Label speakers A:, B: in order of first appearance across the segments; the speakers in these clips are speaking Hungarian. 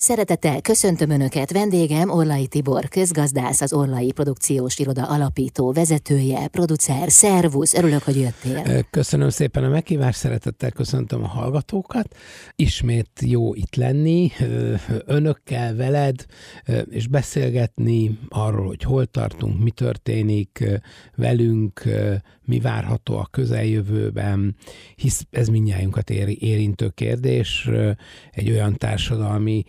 A: Szeretettel köszöntöm Önöket, vendégem Orlai Tibor, közgazdász, az Orlai Produkciós Iroda alapító, vezetője, producer, szervusz, örülök, hogy jöttél.
B: Köszönöm szépen a meghívást, szeretettel köszöntöm a hallgatókat. Ismét jó itt lenni, önökkel, veled, és beszélgetni arról, hogy hol tartunk, mi történik velünk, mi várható a közeljövőben, hisz ez mindnyájunkat érintő kérdés. Egy olyan társadalmi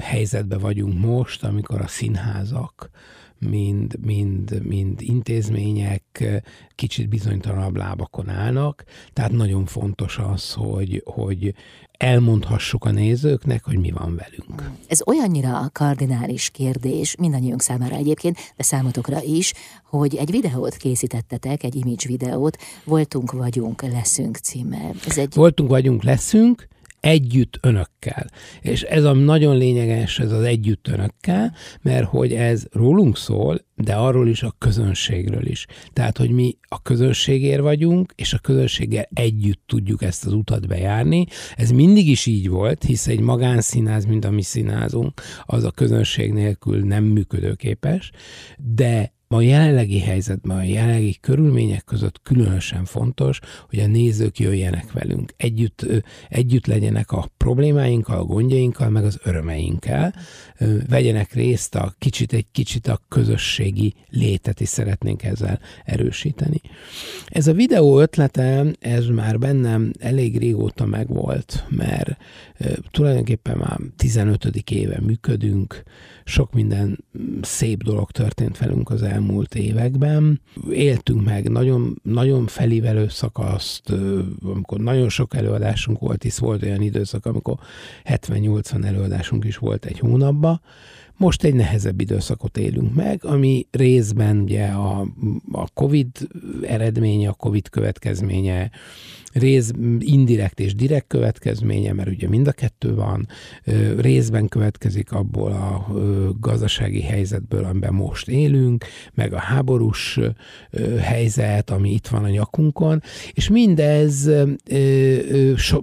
B: helyzetben vagyunk most, amikor a színházak, mind, mind, mind intézmények kicsit bizonytalanabb lábakon állnak, tehát nagyon fontos az, hogy, hogy elmondhassuk a nézőknek, hogy mi van velünk.
A: Ez olyannyira kardinális kérdés, mindannyiunk számára egyébként, de számotokra is, hogy egy videót készítettetek, egy image videót, Voltunk, vagyunk, leszünk címmel.
B: Ez egy... Voltunk, vagyunk, leszünk, együtt önökkel. És ez a nagyon lényeges, ez az együtt önökkel, mert hogy ez rólunk szól, de arról is a közönségről is. Tehát, hogy mi a közönségért vagyunk, és a közönséggel együtt tudjuk ezt az utat bejárni. Ez mindig is így volt, hisz egy magánszínáz, mint a mi színázunk, az a közönség nélkül nem működőképes, de a jelenlegi helyzetben, a jelenlegi körülmények között különösen fontos, hogy a nézők jöjjenek velünk, együtt, együtt legyenek a problémáinkkal, a gondjainkkal, meg az örömeinkkel, vegyenek részt a kicsit, egy kicsit a közösségi létet is szeretnénk ezzel erősíteni. Ez a videó ötlete, ez már bennem elég régóta megvolt, mert tulajdonképpen már 15. éve működünk, sok minden szép dolog történt velünk az elmúlt években. Éltünk meg nagyon, nagyon felívelő szakaszt, amikor nagyon sok előadásunk volt, hisz volt olyan időszak, amikor 70-80 előadásunk is volt egy hónapban. Most egy nehezebb időszakot élünk meg, ami részben ugye a, a COVID eredménye, a COVID következménye, rész indirekt és direkt következménye, mert ugye mind a kettő van, részben következik abból a gazdasági helyzetből, amiben most élünk, meg a háborús helyzet, ami itt van a nyakunkon, és mindez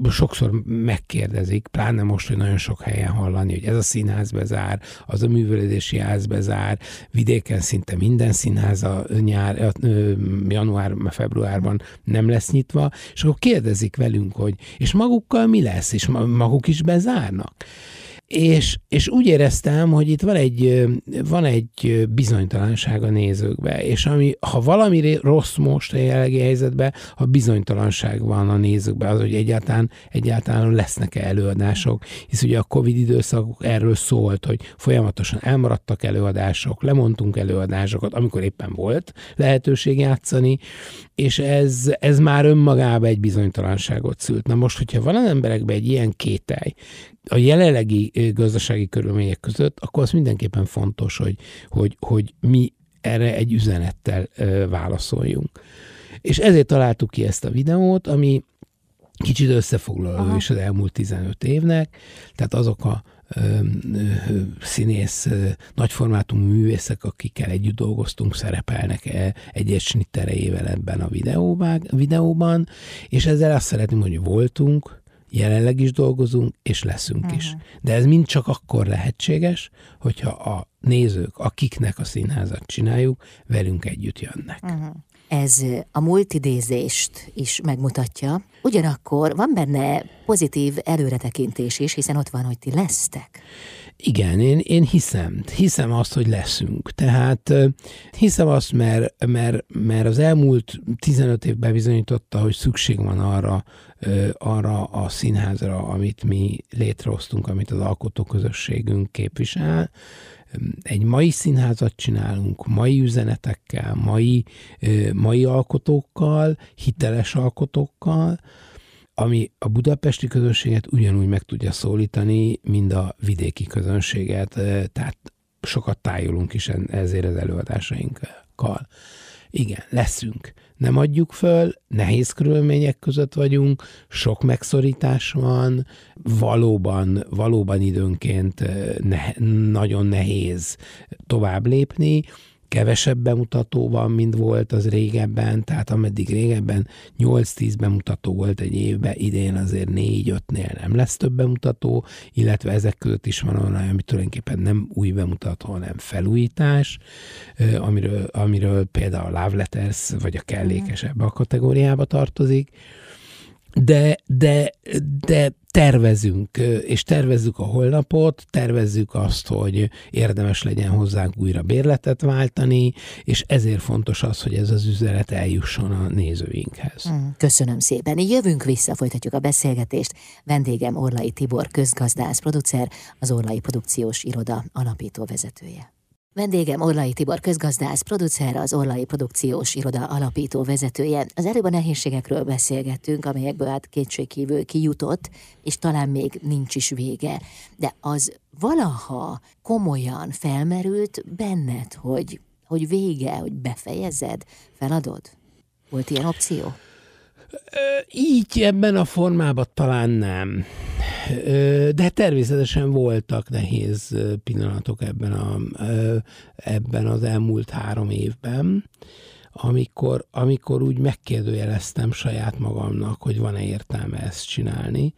B: sokszor megkérdezik, pláne most, hogy nagyon sok helyen hallani, hogy ez a színház bezár, az a művelődési ház bezár, vidéken szinte minden színház a nyár, január, februárban nem lesz nyitva, és akkor kérdezik velünk, hogy és magukkal mi lesz, és maguk is bezárnak. És, és úgy éreztem, hogy itt van egy, van egy bizonytalanság a nézőkbe, és ami, ha valami rossz most a jelenlegi helyzetben, ha bizonytalanság van a nézőkbe, az, hogy egyáltalán, egyáltalán lesznek-e előadások, hisz ugye a Covid időszak erről szólt, hogy folyamatosan elmaradtak előadások, lemondtunk előadásokat, amikor éppen volt lehetőség játszani, és ez, ez már önmagában egy bizonytalanságot szült. Na most, hogyha van az emberekben egy ilyen kételj, a jelenlegi gazdasági körülmények között, akkor az mindenképpen fontos, hogy, hogy, hogy mi erre egy üzenettel válaszoljunk. És ezért találtuk ki ezt a videót, ami kicsit összefoglaló is az elmúlt 15 évnek, tehát azok a színész, nagyformátum művészek, akikkel együtt dolgoztunk, szerepelnek -e egyes snitterejével ebben a videóban, és ezzel azt szeretném, hogy voltunk, jelenleg is dolgozunk, és leszünk uh-huh. is. Mhm. De ez mind csak akkor lehetséges, hogyha a nézők, akiknek a színházat csináljuk, velünk együtt jönnek. Uh-huh.
A: Ez a multidézést is megmutatja. Ugyanakkor van benne pozitív előretekintés is, hiszen ott van, hogy ti lesztek.
B: Igen, én, én hiszem, hiszem azt, hogy leszünk. Tehát hiszem azt, mert, mert, mert az elmúlt 15 évben bizonyította, hogy szükség van arra, arra a színházra, amit mi létrehoztunk, amit az alkotóközösségünk képvisel. Egy mai színházat csinálunk, mai üzenetekkel, mai, mai alkotókkal, hiteles alkotókkal, ami a budapesti közönséget ugyanúgy meg tudja szólítani, mint a vidéki közönséget, tehát sokat tájolunk is ezért az előadásainkkal. Igen, leszünk. Nem adjuk föl, nehéz körülmények között vagyunk, sok megszorítás van, valóban, valóban időnként ne, nagyon nehéz tovább lépni, kevesebb bemutató van, mint volt az régebben, tehát ameddig régebben 8-10 bemutató volt egy évben, idén azért 4-5-nél nem lesz több bemutató, illetve ezek között is van olyan, ami tulajdonképpen nem új bemutató, hanem felújítás, amiről, amiről például a Love Letters, vagy a kellékes ebbe a kategóriába tartozik, de, de, de tervezünk, és tervezzük a holnapot, tervezzük azt, hogy érdemes legyen hozzánk újra bérletet váltani, és ezért fontos az, hogy ez az üzenet eljusson a nézőinkhez.
A: Mm, köszönöm szépen. Jövünk vissza, folytatjuk a beszélgetést. Vendégem Orlai Tibor, közgazdász, producer, az Orlai Produkciós Iroda alapító vezetője. Vendégem Orlai Tibor közgazdász, producer, az Orlai Produkciós Iroda alapító vezetője. Az előbb a nehézségekről beszélgettünk, amelyekből hát kétségkívül kijutott, és talán még nincs is vége. De az valaha komolyan felmerült benned, hogy, hogy vége, hogy befejezed, feladod? Volt ilyen opció?
B: Így ebben a formában talán nem. De természetesen voltak nehéz pillanatok ebben, a, ebben az elmúlt három évben, amikor, amikor úgy megkérdőjeleztem saját magamnak, hogy van-e értelme ezt csinálni,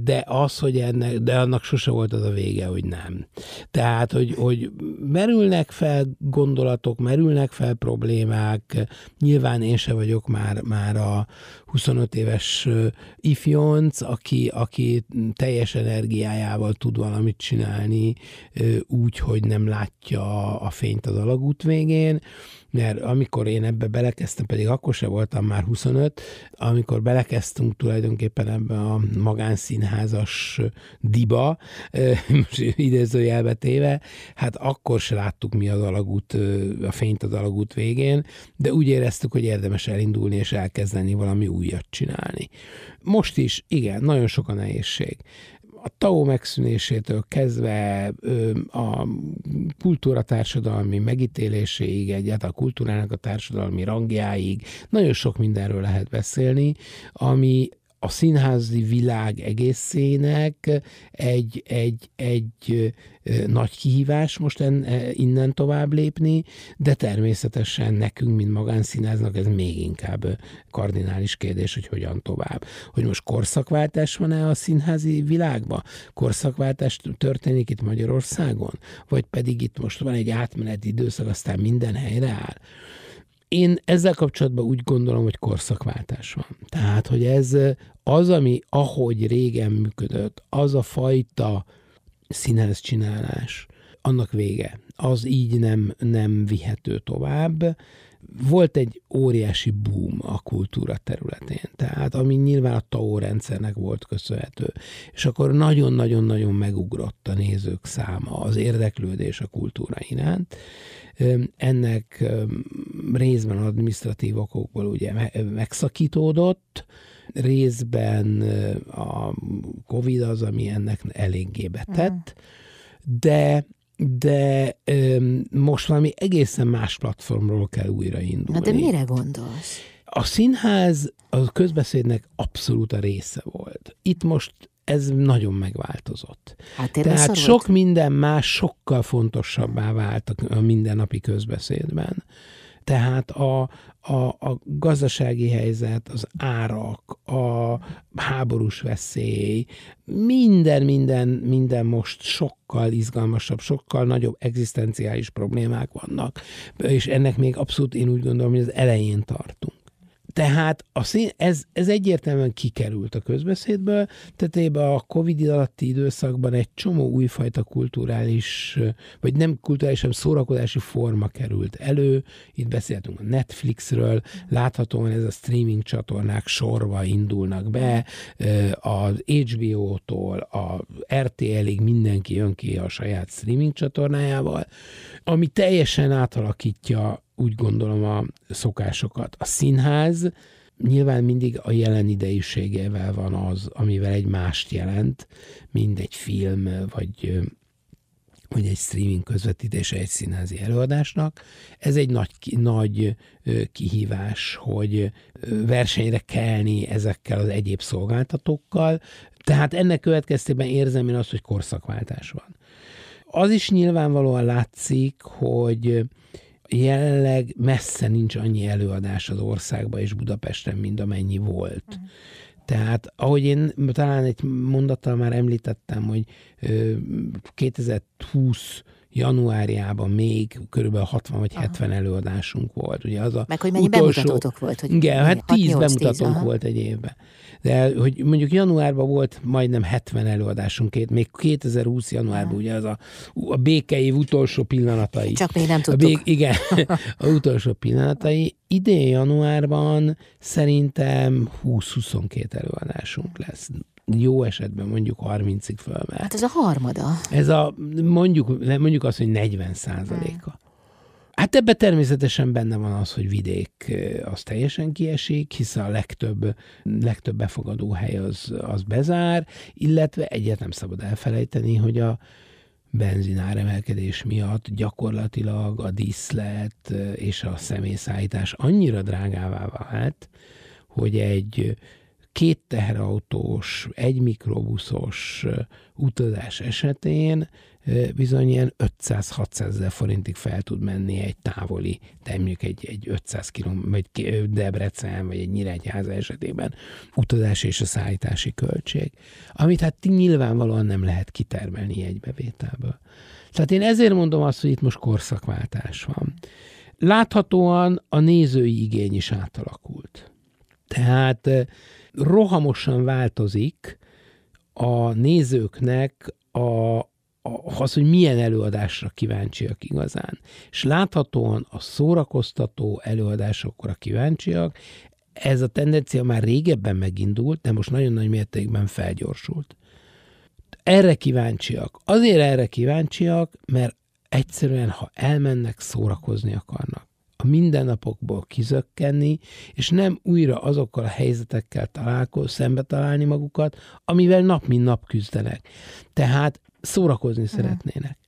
B: de az, hogy ennek, de annak sose volt az a vége, hogy nem. Tehát, hogy, hogy merülnek fel gondolatok, merülnek fel problémák, nyilván én se vagyok már, már a 25 éves ifjonc, aki, aki teljes energiájával tud valamit csinálni, úgy, hogy nem látja a fényt az alagút végén, mert amikor én ebbe belekezdtem, pedig akkor se voltam már 25, amikor belekezdtünk tulajdonképpen ebbe a magánszínházas diba, most idézőjelbe téve, hát akkor se láttuk mi az alagút, a fényt az alagút végén, de úgy éreztük, hogy érdemes elindulni és elkezdeni valami újat csinálni. Most is, igen, nagyon sok a nehézség a TAO megszűnésétől kezdve a kultúra társadalmi megítéléséig, egyáltalán a kultúrának a társadalmi rangjáig, nagyon sok mindenről lehet beszélni, ami a színházi világ egészének egy, egy, egy nagy kihívás most en, innen tovább lépni, de természetesen nekünk, mint magánszínháznak ez még inkább kardinális kérdés, hogy hogyan tovább. Hogy most korszakváltás van-e a színházi világban? Korszakváltás történik itt Magyarországon? Vagy pedig itt most van egy átmeneti időszak, aztán minden helyre áll? Én ezzel kapcsolatban úgy gondolom, hogy korszakváltás van. Tehát, hogy ez az, ami ahogy régen működött, az a fajta színház csinálás, annak vége. Az így nem, nem vihető tovább. Volt egy óriási boom a kultúra területén, tehát ami nyilván a TAO rendszernek volt köszönhető. És akkor nagyon-nagyon-nagyon megugrott a nézők száma, az érdeklődés a kultúra iránt. Ennek részben administratív okokból ugye megszakítódott, részben a Covid az, ami ennek eléggé betett, de de öm, most valami egészen más platformról kell újraindulni.
A: Na de mire gondolsz?
B: A színház a közbeszédnek abszolút a része volt. Itt most ez nagyon megváltozott. Hát Tehát sok volt? minden más sokkal fontosabbá vált a mindennapi közbeszédben. Tehát a, a, a gazdasági helyzet, az árak, a háborús veszély, minden, minden, minden most sokkal izgalmasabb, sokkal nagyobb egzisztenciális problémák vannak, és ennek még abszolút én úgy gondolom, hogy az elején tartunk. Tehát a szín, ez, ez egyértelműen kikerült a közbeszédből, tehát a Covid alatti időszakban egy csomó újfajta kulturális, vagy nem kulturális, hanem szórakozási forma került elő. Itt beszéltünk a Netflixről, láthatóan ez a streaming csatornák sorba indulnak be, az HBO-tól a RTL-ig mindenki jön ki a saját streaming csatornájával, ami teljesen átalakítja úgy gondolom a szokásokat. A színház nyilván mindig a jelen idejűségével van az, amivel egy mást jelent, mint egy film, vagy vagy egy streaming közvetítése egy színházi előadásnak. Ez egy nagy, nagy kihívás, hogy versenyre kelni ezekkel az egyéb szolgáltatókkal. Tehát ennek következtében érzem én azt, hogy korszakváltás van. Az is nyilvánvalóan látszik, hogy jelenleg messze nincs annyi előadás az országban és Budapesten, mint amennyi volt. Uh-huh. Tehát, ahogy én talán egy mondattal már említettem, hogy 2020 januárjában még körülbelül 60 vagy 70 aha. előadásunk volt. Ugye az a
A: Meg hogy mennyi utolsó... bemutatótok volt? Hogy
B: igen, hát 10 bemutatónk volt egy évben de hogy mondjuk januárban volt majdnem 70 előadásunk, még 2020 januárban, ugye az a, a békeév utolsó pillanatai.
A: Csak még nem tudtuk. A bék,
B: igen, a utolsó pillanatai. Idén januárban szerintem 20-22 előadásunk lesz jó esetben mondjuk 30-ig fölmehet.
A: Hát ez a harmada.
B: Ez a, mondjuk, mondjuk azt, hogy 40 százaléka. Hát ebben természetesen benne van az, hogy vidék az teljesen kiesik, hiszen a legtöbb, legtöbb befogadó hely az, az bezár, illetve egyet nem szabad elfelejteni, hogy a benzinár emelkedés miatt gyakorlatilag a díszlet és a személyszállítás annyira drágává vált, hogy egy két teherautós, egy mikrobuszos utazás esetén bizony ilyen 500-600 ezer forintig fel tud menni egy távoli, de mondjuk egy, egy 500 km, vagy Debrecen, vagy egy Nyíregyháza esetében utazás és a szállítási költség, amit hát nyilvánvalóan nem lehet kitermelni egy bevételből. Tehát én ezért mondom azt, hogy itt most korszakváltás van. Láthatóan a nézői igény is átalakult. Tehát rohamosan változik a nézőknek a, az, hogy milyen előadásra kíváncsiak igazán. És láthatóan a szórakoztató előadásokra kíváncsiak, ez a tendencia már régebben megindult, de most nagyon nagy mértékben felgyorsult. Erre kíváncsiak. Azért erre kíváncsiak, mert egyszerűen, ha elmennek, szórakozni akarnak a mindennapokból kizökkenni, és nem újra azokkal a helyzetekkel találkozni, szembe találni magukat, amivel nap mint nap küzdenek. Tehát szórakozni szeretnének.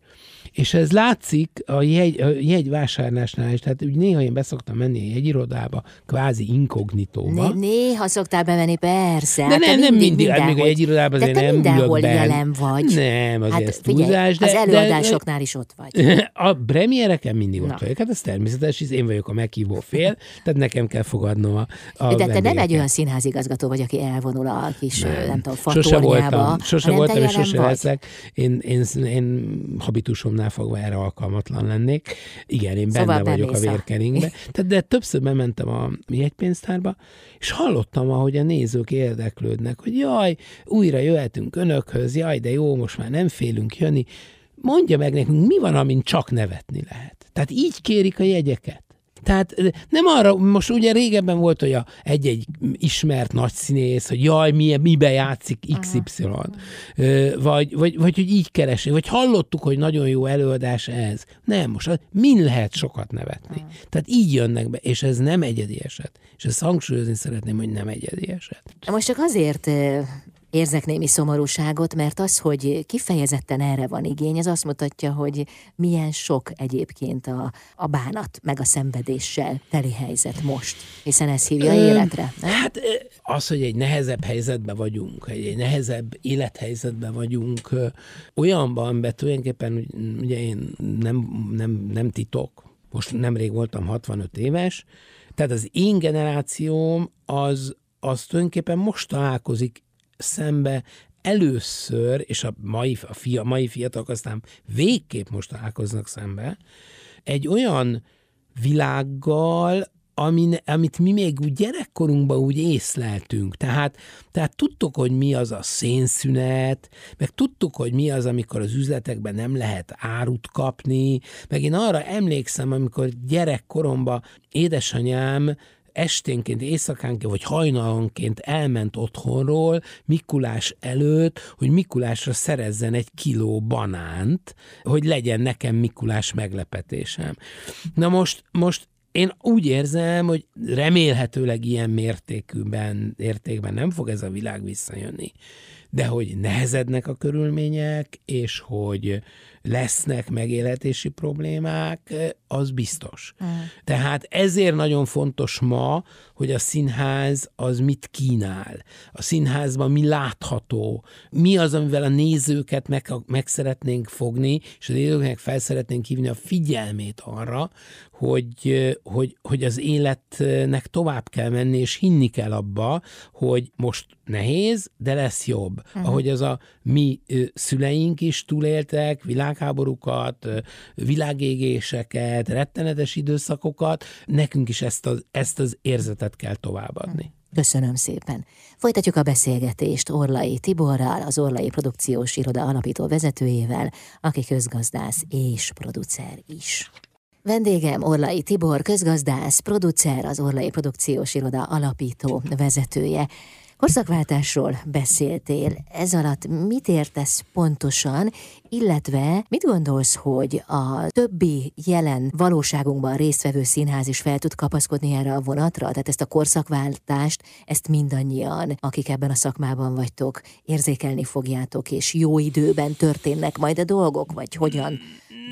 B: És ez látszik a, jegy, a jegyvásárlásnál is, tehát úgy néha én beszoktam menni a jegyirodába, kvázi inkognitóba.
A: Né, néha szoktál bemenni, persze.
B: De nem, nem mindig, hát még a jegyirodában azért nem
A: mindenhol jelen vagy.
B: Nem, azért hát, figyelj, túlzás,
A: de, az előadásoknál de, is ott vagy.
B: A premiereken mindig Na. ott vagyok, hát ez természetes, hisz én vagyok a meghívó fél, tehát nekem kell fogadnom a, a
A: De te nem egy olyan színházigazgató vagy, aki elvonul a kis, nem, nem tudom,
B: Sose voltam, sose voltam, és sose leszek. Én, én, én habitusomnál annál fogva erre alkalmatlan lennék. Igen, én szóval benne vagyok a vérkeringbe. Tehát, de többször bementem a jegypénztárba, és hallottam, ahogy a nézők érdeklődnek, hogy jaj, újra jöhetünk önökhöz, jaj, de jó, most már nem félünk jönni. Mondja meg nekünk, mi van, amin csak nevetni lehet. Tehát így kérik a jegyeket. Tehát nem arra, most ugye régebben volt, hogy a egy-egy ismert nagy színész, hogy jaj, milyen, mibe játszik XY, Aha. vagy, vagy, vagy hogy így keresi, vagy hallottuk, hogy nagyon jó előadás ez. Nem, most min lehet sokat nevetni. Aha. Tehát így jönnek be, és ez nem egyedi eset. És ezt hangsúlyozni szeretném, hogy nem egyedi eset.
A: Most csak azért érzek némi szomorúságot, mert az, hogy kifejezetten erre van igény, ez azt mutatja, hogy milyen sok egyébként a, a bánat, meg a szenvedéssel teli helyzet most, hiszen ez hívja Ö, életre. Nem?
B: Hát az, hogy egy nehezebb helyzetben vagyunk, egy, egy nehezebb élethelyzetben vagyunk, olyanban, mert tulajdonképpen ugye én nem, nem, nem titok, most nemrég voltam 65 éves, tehát az én generációm az, az tulajdonképpen most találkozik szembe először, és a mai, a fia, mai fiatalok aztán végképp most találkoznak szembe, egy olyan világgal, amin, amit mi még úgy gyerekkorunkban úgy észleltünk. Tehát, tehát tudtuk, hogy mi az a szénszünet, meg tudtuk, hogy mi az, amikor az üzletekben nem lehet árut kapni, meg én arra emlékszem, amikor gyerekkoromban édesanyám esténként, éjszakánként vagy hajnalonként elment otthonról Mikulás előtt, hogy Mikulásra szerezzen egy kiló banánt, hogy legyen nekem Mikulás meglepetésem. Na most, most én úgy érzem, hogy remélhetőleg ilyen mértékűben, értékben nem fog ez a világ visszajönni, de hogy nehezednek a körülmények, és hogy lesznek megélhetési problémák, az biztos. Mm. Tehát ezért nagyon fontos ma, hogy a színház az mit kínál. A színházban mi látható, mi az, amivel a nézőket meg, meg szeretnénk fogni, és a nézőknek fel szeretnénk hívni a figyelmét arra, hogy, hogy, hogy az életnek tovább kell menni, és hinni kell abba, hogy most nehéz, de lesz jobb. Uh-huh. Ahogy az a mi szüleink is túléltek világháborúkat, világégéseket, rettenetes időszakokat, nekünk is ezt az, ezt az érzetet kell továbbadni.
A: Köszönöm szépen. Folytatjuk a beszélgetést Orlai Tiborral, az Orlai Produkciós Iroda alapító vezetőjével, aki közgazdász és producer is. Vendégem Orlai Tibor, közgazdász, producer, az Orlai Produkciós Iroda alapító vezetője. Korszakváltásról beszéltél. Ez alatt mit értesz pontosan, illetve mit gondolsz, hogy a többi jelen valóságunkban résztvevő színház is fel tud kapaszkodni erre a vonatra? Tehát ezt a korszakváltást, ezt mindannyian, akik ebben a szakmában vagytok, érzékelni fogjátok, és jó időben történnek majd a dolgok, vagy hogyan?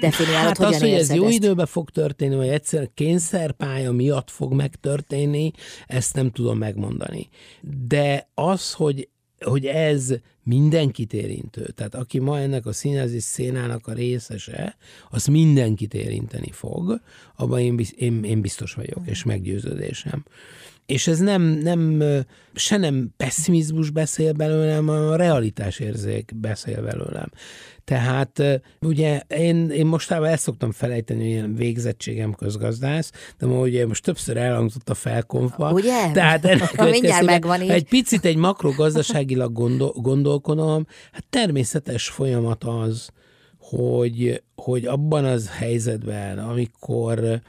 A: Definiálod,
B: hát
A: hogyan
B: az, hogy ez
A: jó
B: ezt? időben fog történni, vagy egyszer kényszerpálya miatt fog megtörténni, ezt nem tudom megmondani. De az, hogy hogy ez mindenkit érintő, tehát aki ma ennek a színházi szénának a részese, az mindenkit érinteni fog, abban én, én, én biztos vagyok, és meggyőződésem. És ez nem, nem se nem pessimizmus beszél belőlem, hanem a realitás érzék beszél belőlem. Tehát ugye én, én mostában el szoktam felejteni, hogy ilyen végzettségem közgazdász, de ma ugye most többször elhangzott a felkonfa.
A: Ugye?
B: Tehát ennek
A: Mindjárt megvan így.
B: Egy picit egy makrogazdaságilag gondol, gondolkodom, hát természetes folyamat az, hogy, hogy abban az helyzetben, amikor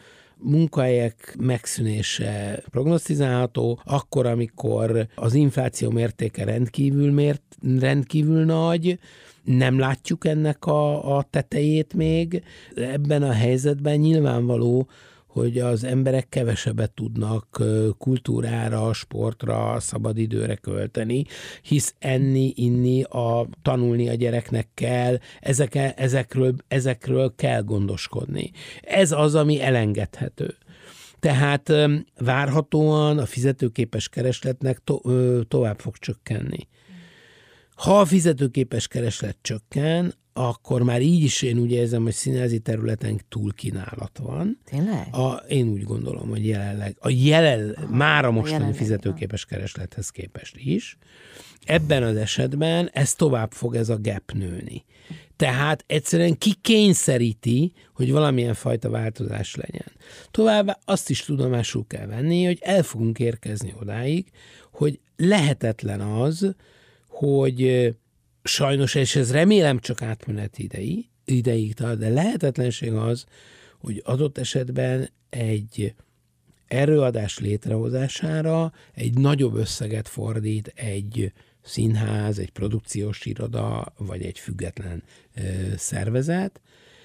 B: munkahelyek megszűnése prognosztizálható, akkor, amikor az infláció mértéke rendkívül, mért, rendkívül nagy, nem látjuk ennek a, a tetejét még. Ebben a helyzetben nyilvánvaló, hogy az emberek kevesebbet tudnak kultúrára, sportra, szabadidőre költeni, hisz enni, inni, a, tanulni a gyereknek kell, ezek, ezekről, ezekről kell gondoskodni. Ez az, ami elengedhető. Tehát várhatóan a fizetőképes keresletnek to, tovább fog csökkenni. Ha a fizetőképes kereslet csökken, akkor már így is én úgy érzem, hogy színházi területen túl kínálat van.
A: Tényleg?
B: A, én úgy gondolom, hogy jelenleg, a jelen, Aha, már a mostani jelenleg, fizetőképes kereslethez képest is. Ebben az esetben ez tovább fog ez a gap nőni. Tehát egyszerűen kikényszeríti, hogy valamilyen fajta változás legyen. Továbbá azt is tudomásul kell venni, hogy el fogunk érkezni odáig, hogy lehetetlen az, hogy sajnos, és ez remélem csak átmeneti idei, ideig tart, de lehetetlenség az, hogy adott esetben egy erőadás létrehozására egy nagyobb összeget fordít egy színház, egy produkciós iroda, vagy egy független ö, szervezet,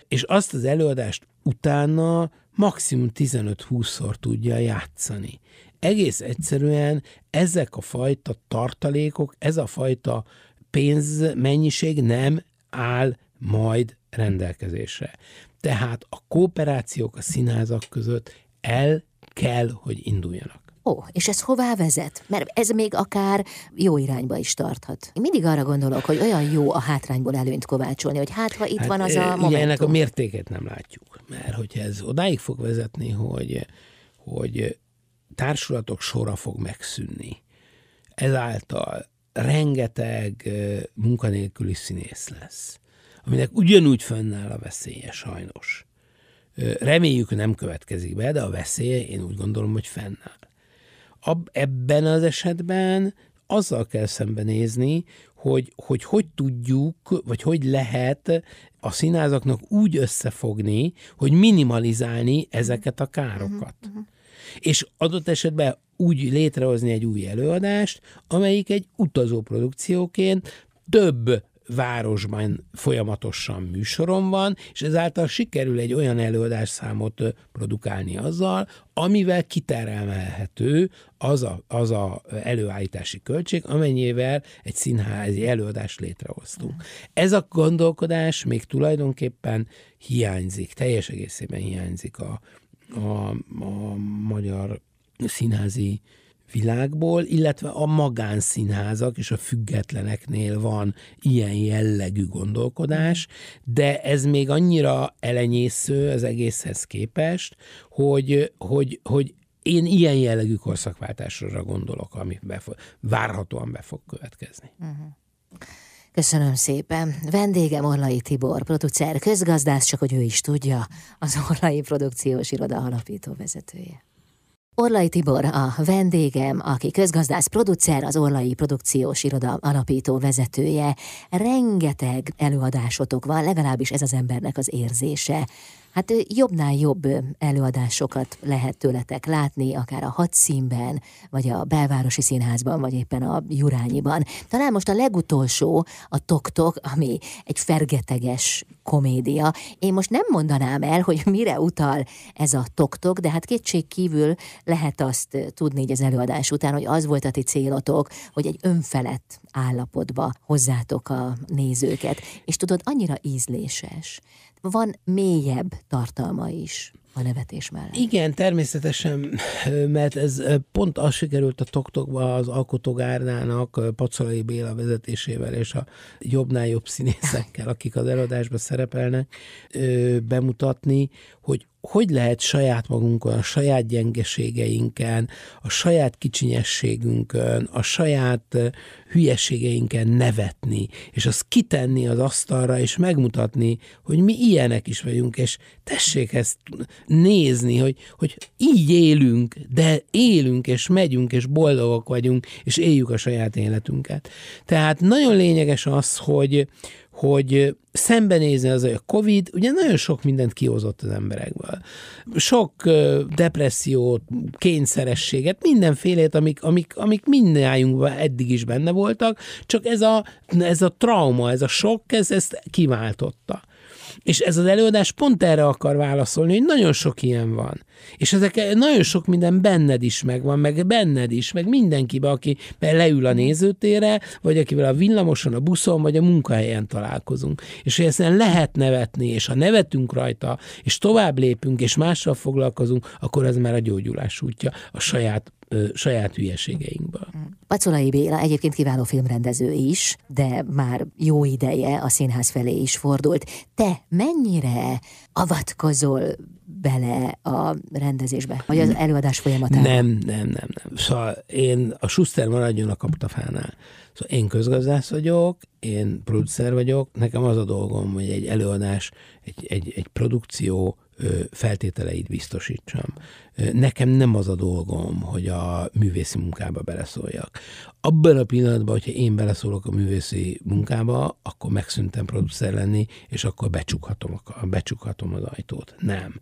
B: és azt az előadást utána maximum 15-20-szor tudja játszani. Egész egyszerűen ezek a fajta tartalékok, ez a fajta pénzmennyiség nem áll majd rendelkezésre. Tehát a kooperációk a színházak között el kell, hogy induljanak.
A: Ó, és ez hová vezet? Mert ez még akár jó irányba is tarthat. Én mindig arra gondolok, hogy olyan jó a hátrányból előnyt kovácsolni, hogy hát, ha itt hát, van az a momentum.
B: Ugye ennek a mértéket nem látjuk, mert hogyha ez odáig fog vezetni, hogy, hogy társulatok sora fog megszűnni, ezáltal rengeteg munkanélküli színész lesz, aminek ugyanúgy fönnáll a veszélye sajnos. Reméljük, nem következik be, de a veszélye én úgy gondolom, hogy fennáll. Ab, ebben az esetben azzal kell szembenézni, hogy, hogy hogy tudjuk, vagy hogy lehet a színázaknak úgy összefogni, hogy minimalizálni ezeket a károkat. Uh-huh, uh-huh. És adott esetben úgy létrehozni egy új előadást, amelyik egy utazó produkcióként több városban folyamatosan műsorom van, és ezáltal sikerül egy olyan előadásszámot produkálni azzal, amivel kiterelmelhető az a, az a előállítási költség, amennyivel egy színházi előadást létrehoztunk. Ez a gondolkodás még tulajdonképpen hiányzik, teljes egészében hiányzik a, a, a magyar színházi világból, illetve a magánszínházak és a függetleneknél van ilyen jellegű gondolkodás, de ez még annyira elenyésző az egészhez képest, hogy, hogy, hogy én ilyen jellegű korszakváltásra gondolok, ami befog, várhatóan be fog következni. Uh-huh.
A: Köszönöm szépen. Vendégem Orlai Tibor, producer, közgazdász, csak hogy ő is tudja, az Orlai Produkciós Iroda alapító vezetője. Orlai Tibor a vendégem, aki közgazdász producer, az Orlai Produkciós Iroda alapító vezetője. Rengeteg előadásotok van, legalábbis ez az embernek az érzése. Hát jobbnál jobb előadásokat lehet tőletek látni, akár a hadszínben, vagy a belvárosi színházban, vagy éppen a Jurányiban. Talán most a legutolsó, a Toktok, ami egy fergeteges komédia. Én most nem mondanám el, hogy mire utal ez a Toktok, de hát kétség kívül lehet azt tudni így az előadás után, hogy az volt a ti célotok, hogy egy önfelett állapotba hozzátok a nézőket. És tudod, annyira ízléses van mélyebb tartalma is a nevetés mellett.
B: Igen, természetesen, mert ez pont az sikerült a Toktokba az alkotogárnának Pacolai Béla vezetésével és a jobbnál jobb színészekkel, akik az előadásban szerepelnek, bemutatni, hogy hogy lehet saját magunkon, a saját gyengeségeinken, a saját kicsinyességünkön, a saját hülyeségeinken nevetni, és azt kitenni az asztalra, és megmutatni, hogy mi ilyenek is vagyunk, és tessék ezt nézni, hogy, hogy így élünk, de élünk, és megyünk, és boldogok vagyunk, és éljük a saját életünket. Tehát nagyon lényeges az, hogy, hogy szembenézni az, hogy a Covid ugye nagyon sok mindent kihozott az emberekből. Sok depressziót, kényszerességet, mindenfélét, amik, amik, amik mindjájunkban eddig is benne voltak, csak ez a, ez a trauma, ez a sok, ez ezt kiváltotta. És ez az előadás pont erre akar válaszolni, hogy nagyon sok ilyen van. És ezek nagyon sok minden benned is megvan, meg benned is, meg mindenkibe, aki leül a nézőtérre, vagy akivel a villamoson, a buszon, vagy a munkahelyen találkozunk. És hogy ezen lehet nevetni, és ha nevetünk rajta, és tovább lépünk, és mással foglalkozunk, akkor ez már a gyógyulás útja a saját ö, saját hülyeségeinkből.
A: Pacolai Béla egyébként kiváló filmrendező is, de már jó ideje a színház felé is fordult. Te mennyire avatkozol bele a rendezésbe, vagy az előadás folyamatában?
B: Nem, nem, nem, nem. Szóval én a Schuster maradjon a kaptafánál. Szóval én közgazdász vagyok, én producer vagyok, nekem az a dolgom, hogy egy előadás, egy, egy, egy produkció feltételeit biztosítsam. Nekem nem az a dolgom, hogy a művészi munkába beleszóljak. Abban a pillanatban, hogyha én beleszólok a művészi munkába, akkor megszűntem producer lenni, és akkor becsukhatom, becsukhatom az ajtót. Nem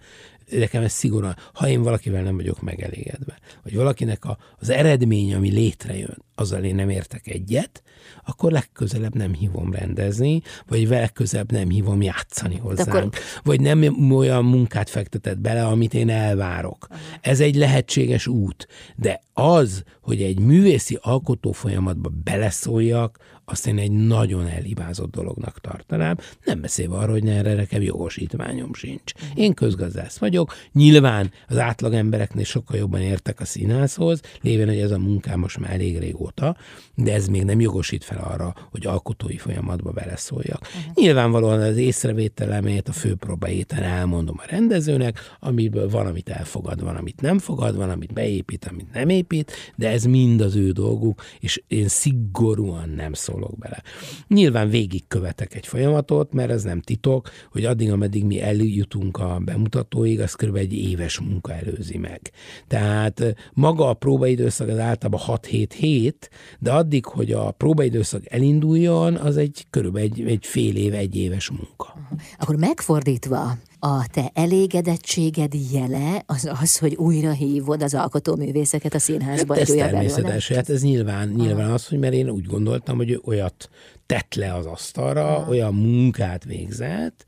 B: nekem ez szigorúan, ha én valakivel nem vagyok megelégedve, vagy valakinek a, az eredmény, ami létrejön, azzal én nem értek egyet, akkor legközelebb nem hívom rendezni, vagy legközelebb nem hívom játszani hozzánk, akkor... vagy nem olyan munkát fektetett bele, amit én elvárok. Aha. Ez egy lehetséges út, de az, hogy egy művészi alkotó folyamatba beleszóljak, azt én egy nagyon elhibázott dolognak tartanám, nem beszélve arról, hogy erre nekem jogosítványom sincs. Uh-huh. Én közgazdász vagyok, nyilván az átlag embereknél sokkal jobban értek a színházhoz, lévén, hogy ez a munkám most már elég régóta, de ez még nem jogosít fel arra, hogy alkotói folyamatba beleszóljak. Uh-huh. Nyilvánvalóan az észrevételemét, a főpróbaéten elmondom a rendezőnek, amiből van, amit elfogad, van, amit nem fogad, van, amit beépít, amit nem épít, de ez mind az ő dolguk, és én szigorúan nem szól szólok bele. Nyilván végigkövetek egy folyamatot, mert ez nem titok, hogy addig, ameddig mi eljutunk a bemutatóig, az kb. egy éves munka előzi meg. Tehát maga a próbaidőszak az általában 6-7 hét, de addig, hogy a próbaidőszak elinduljon, az egy körülbelül egy, egy fél év, egy éves munka.
A: Akkor megfordítva, a te elégedettséged jele az az, hogy újra hívod az alkotóművészeket a színházba
B: hát egy olyan természetes, hát ez nyilván, nyilván az, hogy mert én úgy gondoltam, hogy olyat tett le az asztalra, Aha. olyan munkát végzett,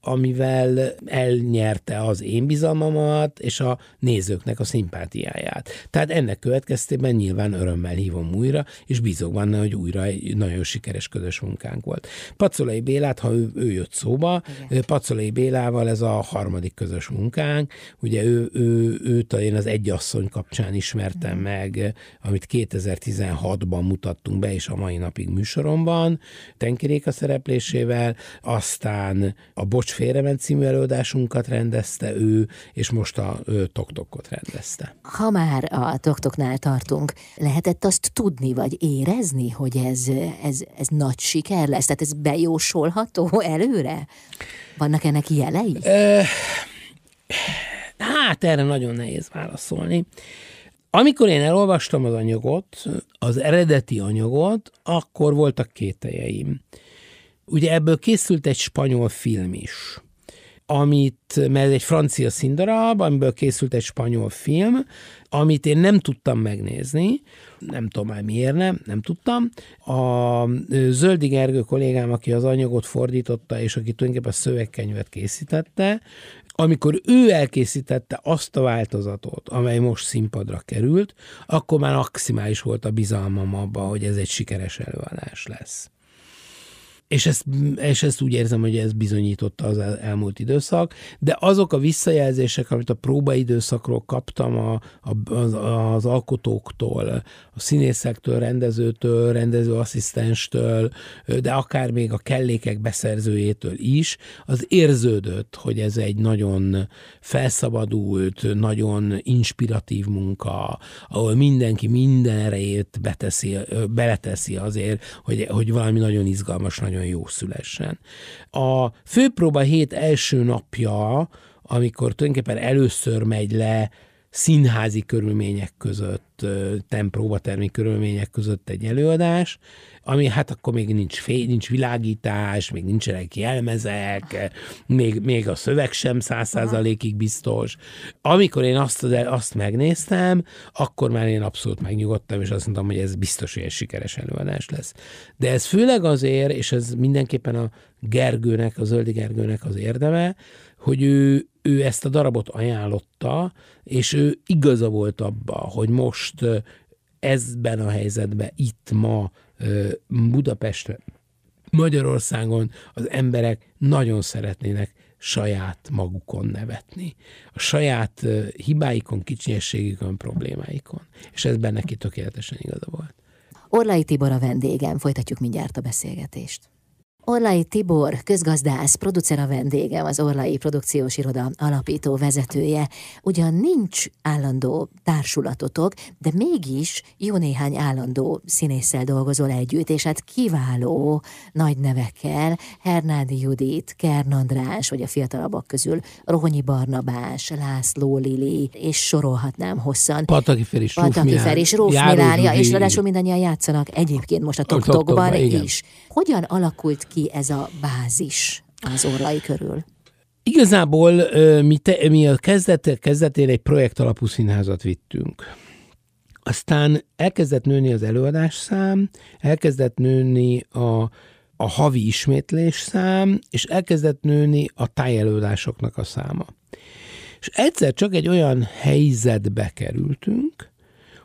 B: amivel elnyerte az én bizalmamat és a nézőknek a szimpátiáját. Tehát ennek következtében nyilván örömmel hívom újra, és bízok benne, hogy újra egy nagyon sikeres közös munkánk volt. Pacolai Bélát, ha ő, ő jött szóba, Igen. Pacolai Bélával ez a harmadik közös munkánk, ugye ő, ő, őt én az egyasszony kapcsán ismertem Igen. meg, amit 2016-ban mutattunk be, és a mai napig műsoromban, Tenkiréka szereplésével, aztán a Bocs Bocs félrement című előadásunkat rendezte ő, és most a Toktokot rendezte.
A: Ha már a Toktoknál tartunk, lehetett azt tudni, vagy érezni, hogy ez, ez, ez nagy siker lesz? Tehát ez bejósolható előre? Vannak ennek jelei? E,
B: hát erre nagyon nehéz válaszolni. Amikor én elolvastam az anyagot, az eredeti anyagot, akkor voltak kételjeim. Ugye ebből készült egy spanyol film is, amit, mert egy francia színdarab, amiből készült egy spanyol film, amit én nem tudtam megnézni, nem tudom már miért nem, nem tudtam. A Zöldi Gergő kollégám, aki az anyagot fordította, és aki tulajdonképpen a szövegkenyvet készítette, amikor ő elkészítette azt a változatot, amely most színpadra került, akkor már maximális volt a bizalmam abban, hogy ez egy sikeres előadás lesz. És ezt, és ezt úgy érzem, hogy ez bizonyította az elmúlt időszak, de azok a visszajelzések, amit a próbaidőszakról kaptam a, a, az, az alkotóktól, a színészektől, rendezőtől, rendezőasszisztenstől, de akár még a kellékek beszerzőjétől is, az érződött, hogy ez egy nagyon felszabadult, nagyon inspiratív munka, ahol mindenki minden erejét beteszi, beleteszi azért, hogy, hogy valami nagyon izgalmas, nagyon nagyon jó szülessen. A főpróba hét első napja, amikor tulajdonképpen először megy le színházi körülmények között, tempróbatermi körülmények között egy előadás, ami hát akkor még nincs, fény, nincs világítás, még nincsenek jelmezek, még, még a szöveg sem száz százalékig biztos. Amikor én azt, azt megnéztem, akkor már én abszolút megnyugodtam, és azt mondtam, hogy ez biztos, hogy egy sikeres előadás lesz. De ez főleg azért, és ez mindenképpen a Gergőnek, a Zöldi Gergőnek az érdeme, hogy ő, ő ezt a darabot ajánlotta, és ő igaza volt abba, hogy most ezben a helyzetben, itt ma Budapesten, Magyarországon az emberek nagyon szeretnének saját magukon nevetni. A saját hibáikon, kicsinyességükön, problémáikon. És ez benne tökéletesen igaza volt.
A: Orlai Tibor a vendégem, folytatjuk mindjárt a beszélgetést. Orlai Tibor, közgazdász, producer a vendégem, az Orlai Produkciós Iroda alapító vezetője. Ugyan nincs állandó társulatotok, de mégis jó néhány állandó színésszel dolgozol együtt, és hát kiváló nagy nevekkel, Hernádi Judit, Kern András, vagy a fiatalabbak közül Rohonyi Barnabás, László Lili, és sorolhatnám hosszan.
B: Pataki Fer is, Pataki
A: Fer is, Róf Milánia, és ráadásul mindannyian játszanak egyébként most a TokTokban is. Hogyan alakult ki ez a bázis az orlai körül?
B: Igazából mi, te, mi a kezdet, kezdetén egy projekt alapú színházat vittünk. Aztán elkezdett nőni az előadás szám, elkezdett nőni a, a havi ismétlés szám, és elkezdett nőni a tájelőadásoknak a száma. És egyszer csak egy olyan helyzetbe kerültünk,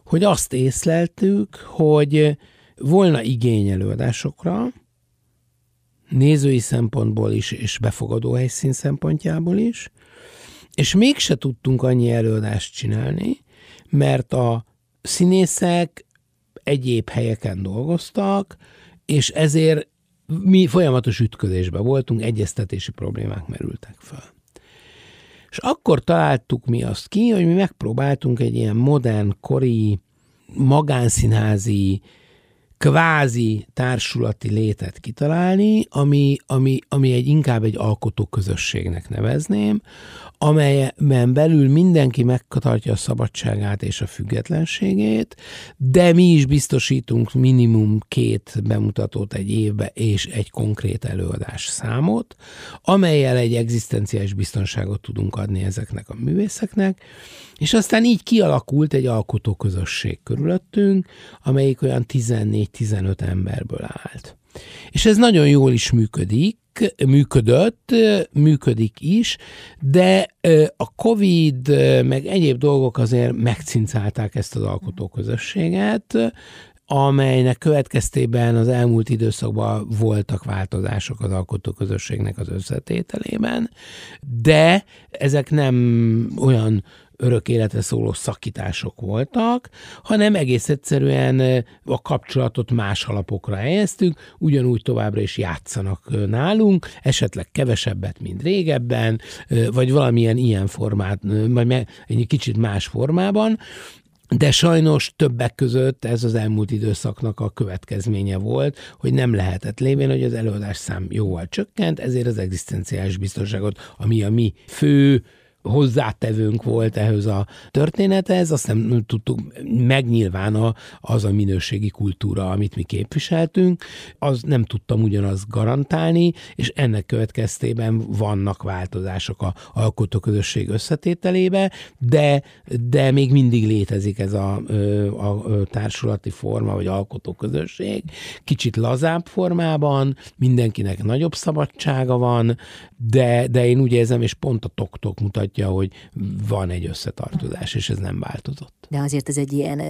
B: hogy azt észleltük, hogy volna igény előadásokra, nézői szempontból is, és befogadó helyszín szempontjából is, és mégse tudtunk annyi előadást csinálni, mert a színészek egyéb helyeken dolgoztak, és ezért mi folyamatos ütközésben voltunk, egyeztetési problémák merültek fel. És akkor találtuk mi azt ki, hogy mi megpróbáltunk egy ilyen modern, kori, magánszínházi kvázi társulati létet kitalálni, ami, ami, ami egy inkább egy alkotó közösségnek nevezném, amelyen belül mindenki megtartja a szabadságát és a függetlenségét, de mi is biztosítunk minimum két bemutatót egy évbe és egy konkrét előadás számot, amelyel egy egzisztenciális biztonságot tudunk adni ezeknek a művészeknek, és aztán így kialakult egy alkotóközösség körülöttünk, amelyik olyan 14-15 emberből állt. És ez nagyon jól is működik, működött, működik is, de a Covid meg egyéb dolgok azért megcincálták ezt az alkotóközösséget, amelynek következtében az elmúlt időszakban voltak változások az alkotóközösségnek az összetételében, de ezek nem olyan örök életre szóló szakítások voltak, hanem egész egyszerűen a kapcsolatot más alapokra helyeztük, ugyanúgy továbbra is játszanak nálunk, esetleg kevesebbet, mint régebben, vagy valamilyen ilyen formát, vagy egy kicsit más formában, de sajnos többek között ez az elmúlt időszaknak a következménye volt, hogy nem lehetett lévén, hogy az előadás szám jóval csökkent, ezért az egzisztenciális biztonságot, ami a mi fő hozzátevőnk volt ehhez a történethez, azt nem tudtuk, megnyilván a, az a minőségi kultúra, amit mi képviseltünk, az nem tudtam ugyanaz garantálni, és ennek következtében vannak változások a alkotóközösség összetételébe, de, de még mindig létezik ez a, a, a társulati forma, vagy alkotóközösség, kicsit lazább formában, mindenkinek nagyobb szabadsága van, de, de én úgy érzem, és pont a TokTok mutatja, hogy van egy összetartozás, és ez nem változott.
A: De azért ez egy ilyen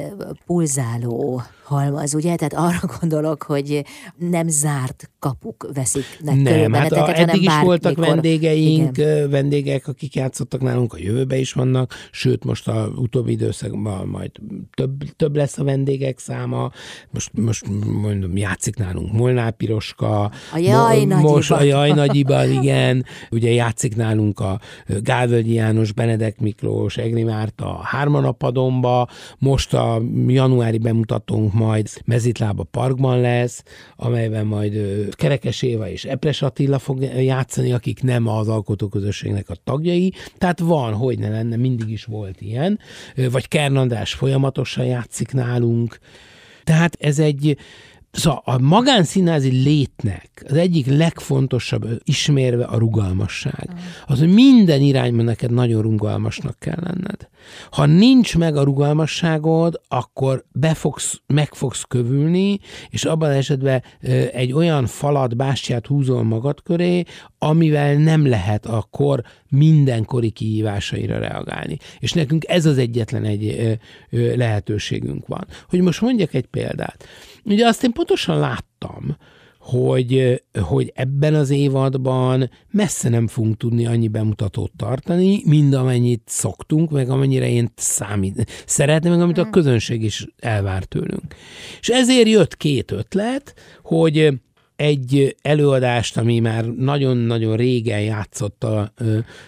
A: pulzáló halmaz, ugye? Tehát arra gondolok, hogy nem zárt kapuk veszik
B: nem, körül hát a, eddig is voltak mikor, vendégeink, igen. vendégek, akik játszottak nálunk, a jövőbe is vannak, sőt most a utóbbi időszakban majd több, több lesz a vendégek száma, most, most mondom, játszik nálunk Molnár Piroska,
A: a jaj mo,
B: most a Jaj Nagyiban, igen, ugye játszik nálunk a Gálvölgyi János, Benedek Miklós, Egri Márta, Hármanapadonba, most a januári bemutatónk majd Mezitlába Parkban lesz, amelyben majd Kerekes Éva és Epres Attila fog játszani, akik nem az alkotóközösségnek a tagjai, tehát van, hogy ne lenne, mindig is volt ilyen, vagy Kern András folyamatosan játszik nálunk, tehát ez egy, Szóval a magánszínázi létnek az egyik legfontosabb ismérve a rugalmasság. Mm. Az, hogy minden irányban neked nagyon rugalmasnak kell lenned. Ha nincs meg a rugalmasságod, akkor be fogsz, meg fogsz kövülni, és abban esetben egy olyan falat, bástyát húzol magad köré, amivel nem lehet akkor mindenkori kihívásaira reagálni. És nekünk ez az egyetlen egy lehetőségünk van. Hogy most mondjak egy példát. Ugye azt én pontosan láttam, hogy, hogy ebben az évadban messze nem fogunk tudni annyi bemutatót tartani, mind amennyit szoktunk, meg amennyire én számít, szeretném, meg amit a mm. közönség is elvár tőlünk. És ezért jött két ötlet, hogy egy előadást, ami már nagyon-nagyon régen játszott a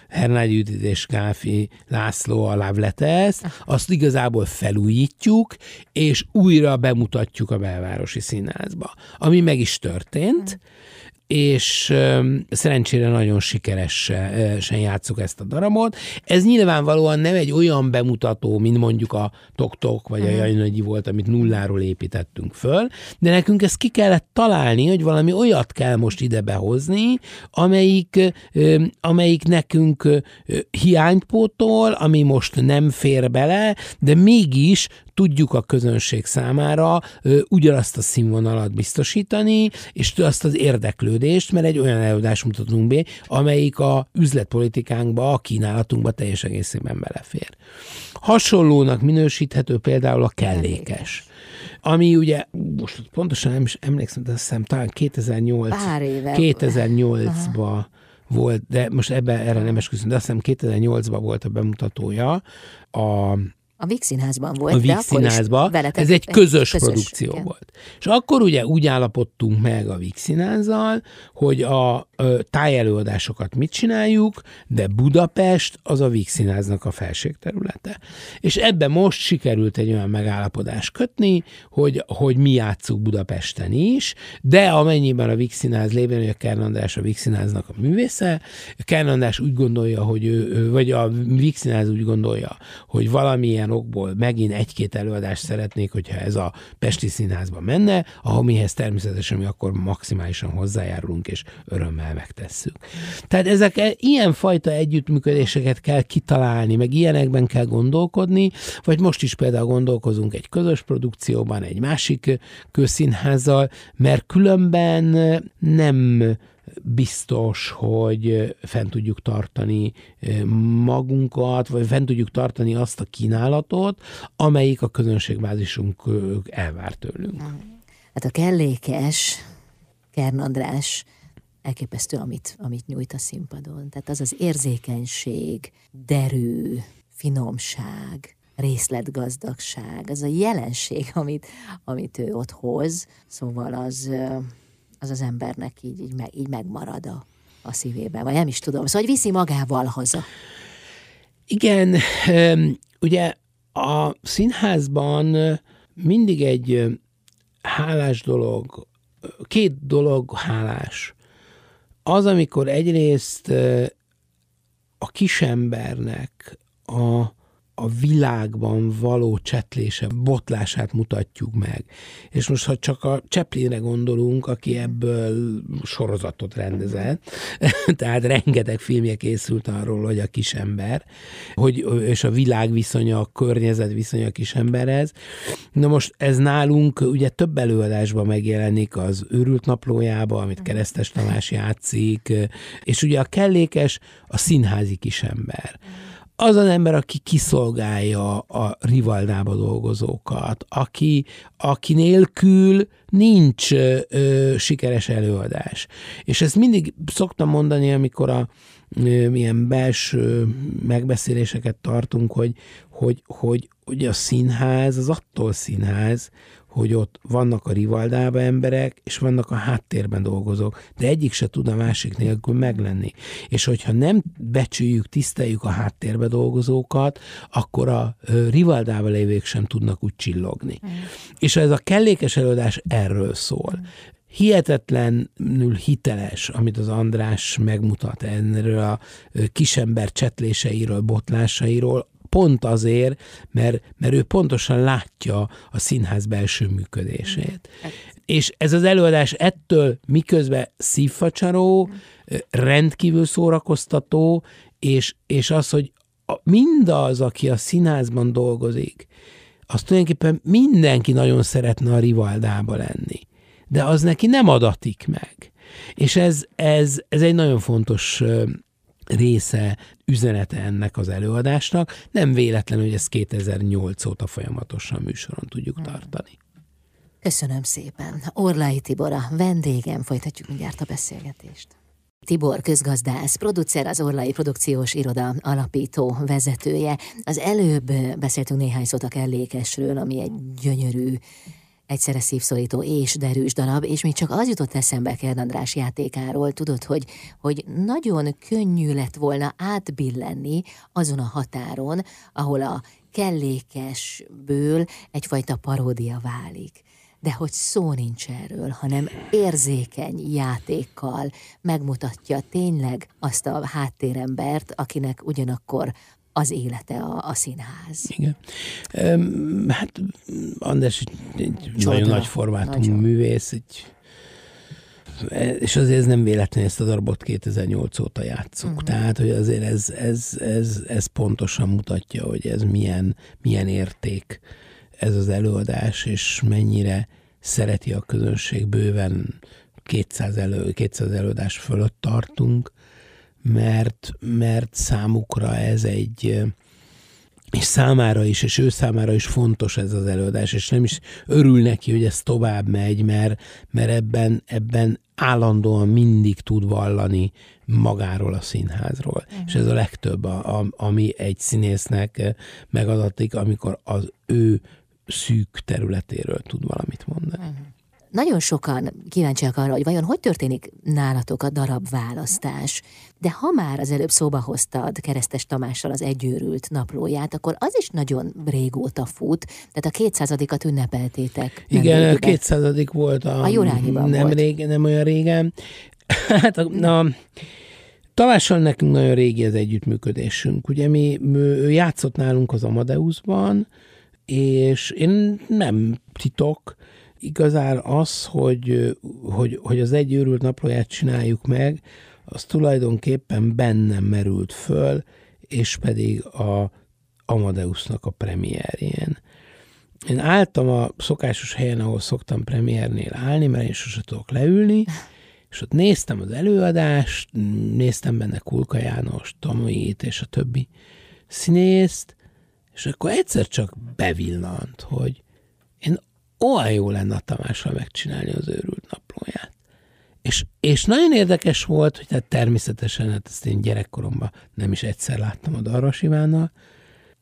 B: Hernágy Judit és Káfi László a Love azt igazából felújítjuk, és újra bemutatjuk a belvárosi színházba. Ami meg is történt, és szerencsére nagyon sikeresen játszuk ezt a darabot. Ez nyilvánvalóan nem egy olyan bemutató, mint mondjuk a Tok-Tok vagy a mhm. Jajnagyi volt, amit nulláról építettünk föl, de nekünk ezt ki kellett találni, hogy valami olyat kell most ide behozni, amelyik, amelyik nekünk hiányt pótol, ami most nem fér bele, de mégis tudjuk a közönség számára ugyanazt a színvonalat biztosítani, és azt az érdeklődést, mert egy olyan előadást mutatunk be, amelyik a üzletpolitikánkba, a kínálatunkba teljes egészében belefér. Hasonlónak minősíthető például a kellékes ami ugye, most pontosan nem is emlékszem, de azt hiszem talán 2008, 2008-ba volt, de most ebbe erre nem esküszöm, de azt hiszem 2008-ban volt a bemutatója a
A: A Színházban volt.
B: A Színházban. Ez egy közös, közös produkció igen. volt. És akkor ugye úgy állapodtunk meg a Színházzal, hogy a tájelőadásokat mit csináljuk, de Budapest az a Vix Színháznak a felségterülete. És ebbe most sikerült egy olyan megállapodást kötni, hogy, hogy mi játszunk Budapesten is, de amennyiben a Színház lévén, hogy a Kern András a Színháznak a művésze, a Kern András úgy gondolja, hogy ő, vagy a Színház úgy gondolja, hogy valamilyen okból megint egy-két előadást szeretnék, hogyha ez a Pesti Színházba menne, ahol mihez természetesen mi akkor maximálisan hozzájárulunk, és örömmel megtesszük. Tehát ezek e, ilyen fajta együttműködéseket kell kitalálni, meg ilyenekben kell gondolkodni, vagy most is például gondolkozunk egy közös produkcióban, egy másik közszínházzal, mert különben nem biztos, hogy fent tudjuk tartani magunkat, vagy fent tudjuk tartani azt a kínálatot, amelyik a közönségbázisunk elvár tőlünk.
A: Hát a kellékes Kern András elképesztő, amit, amit nyújt a színpadon. Tehát az az érzékenység, derű, finomság, részletgazdagság, az a jelenség, amit, amit ő ott hoz, szóval az, az az embernek így, így, meg, így megmarad a, a szívében, vagy nem is tudom. Szóval, hogy viszi magával haza.
B: Igen, ugye a színházban mindig egy hálás dolog, két dolog hálás. Az, amikor egyrészt a kisembernek a a világban való csetlése, botlását mutatjuk meg. És most, ha csak a Chaplinre gondolunk, aki ebből sorozatot rendezett, tehát rengeteg filmje készült arról, hogy a kisember, hogy, és a világ viszonya, a környezet viszonya a kisemberhez. Na most ez nálunk ugye több előadásban megjelenik az őrült naplójába, amit Keresztes Tamás játszik, és ugye a kellékes a színházi kisember az az ember, aki kiszolgálja a rivaldába dolgozókat, aki, aki nélkül nincs ö, sikeres előadás. És ezt mindig szoktam mondani, amikor a ö, milyen belső megbeszéléseket tartunk, hogy, hogy, hogy, hogy a színház az attól színház, hogy ott vannak a rivaldába emberek, és vannak a háttérben dolgozók, de egyik se tud a másik nélkül meglenni. És hogyha nem becsüljük, tiszteljük a háttérbe dolgozókat, akkor a rivaldába lévők sem tudnak úgy csillogni. Mm. És ez a kellékes előadás erről szól. Mm hihetetlenül hiteles, amit az András megmutat erről a kisember csetléseiről, botlásairól, pont azért, mert, mert ő pontosan látja a színház belső működését. Mm. És ez az előadás ettől miközben szívfacsaró, mm. rendkívül szórakoztató, és, és az, hogy mindaz, aki a színházban dolgozik, az tulajdonképpen mindenki nagyon szeretne a rivaldába lenni. De az neki nem adatik meg. És ez, ez, ez egy nagyon fontos része, üzenete ennek az előadásnak. Nem véletlen, hogy ezt 2008 óta folyamatosan műsoron tudjuk hmm. tartani.
A: Köszönöm szépen. Orlai Tibor a vendégem, folytatjuk mindjárt a beszélgetést. Tibor közgazdász, producer, az Orlai Produkciós Iroda alapító vezetője. Az előbb beszéltünk néhány szót a kellékesről, ami egy gyönyörű egyszerre szívszorító és derűs darab, és még csak az jutott eszembe Kern András játékáról, tudod, hogy, hogy nagyon könnyű lett volna átbillenni azon a határon, ahol a kellékesből egyfajta paródia válik. De hogy szó nincs erről, hanem érzékeny játékkal megmutatja tényleg azt a háttérembert, akinek ugyanakkor az élete a, a színház.
B: Igen. Hát András egy, egy nagyon nagy formátumú nagyon. művész, egy, és azért ez nem véletlen, ezt a darabot 2008 óta játszunk. Uh-huh. Tehát, hogy azért ez, ez, ez, ez pontosan mutatja, hogy ez milyen, milyen érték ez az előadás, és mennyire szereti a közönség bőven 200, elő, 200 előadás fölött tartunk, mert, mert számukra ez egy, és számára is, és ő számára is fontos ez az előadás, és nem is örül neki, hogy ez tovább megy, mert, mert ebben, ebben állandóan mindig tud vallani magáról a színházról. Uh-huh. És ez a legtöbb, a, a, ami egy színésznek megadatik, amikor az ő szűk területéről tud valamit mondani. Uh-huh.
A: Nagyon sokan kíváncsiak arra, hogy vajon hogy történik nálatok a darab választás. De ha már az előbb szóba hoztad Keresztes Tamással az egyőrült naplóját, akkor az is nagyon régóta fut, tehát a kétszázadikat ünnepeltétek.
B: Igen, a kétszázadik volt a,
A: a
B: nem,
A: volt.
B: Régen, nem olyan régen. hát a, na, Tamással nekünk nagyon régi az együttműködésünk. Ugye mi, mi játszott nálunk az Amadeusban, és én nem titok, igazán az, hogy, hogy, hogy az egy őrült naplóját csináljuk meg, az tulajdonképpen bennem merült föl, és pedig a Amadeusnak a premierjén. Én álltam a szokásos helyen, ahol szoktam premiernél állni, mert én sose tudok leülni, és ott néztem az előadást, néztem benne Kulka János, Tomit és a többi színészt, és akkor egyszer csak bevillant, hogy én olyan jó lenne a Tamással megcsinálni az őrült naplóját. És, és nagyon érdekes volt, hogy tehát természetesen, hát ezt én gyerekkoromban nem is egyszer láttam a Darvas Ivánnal,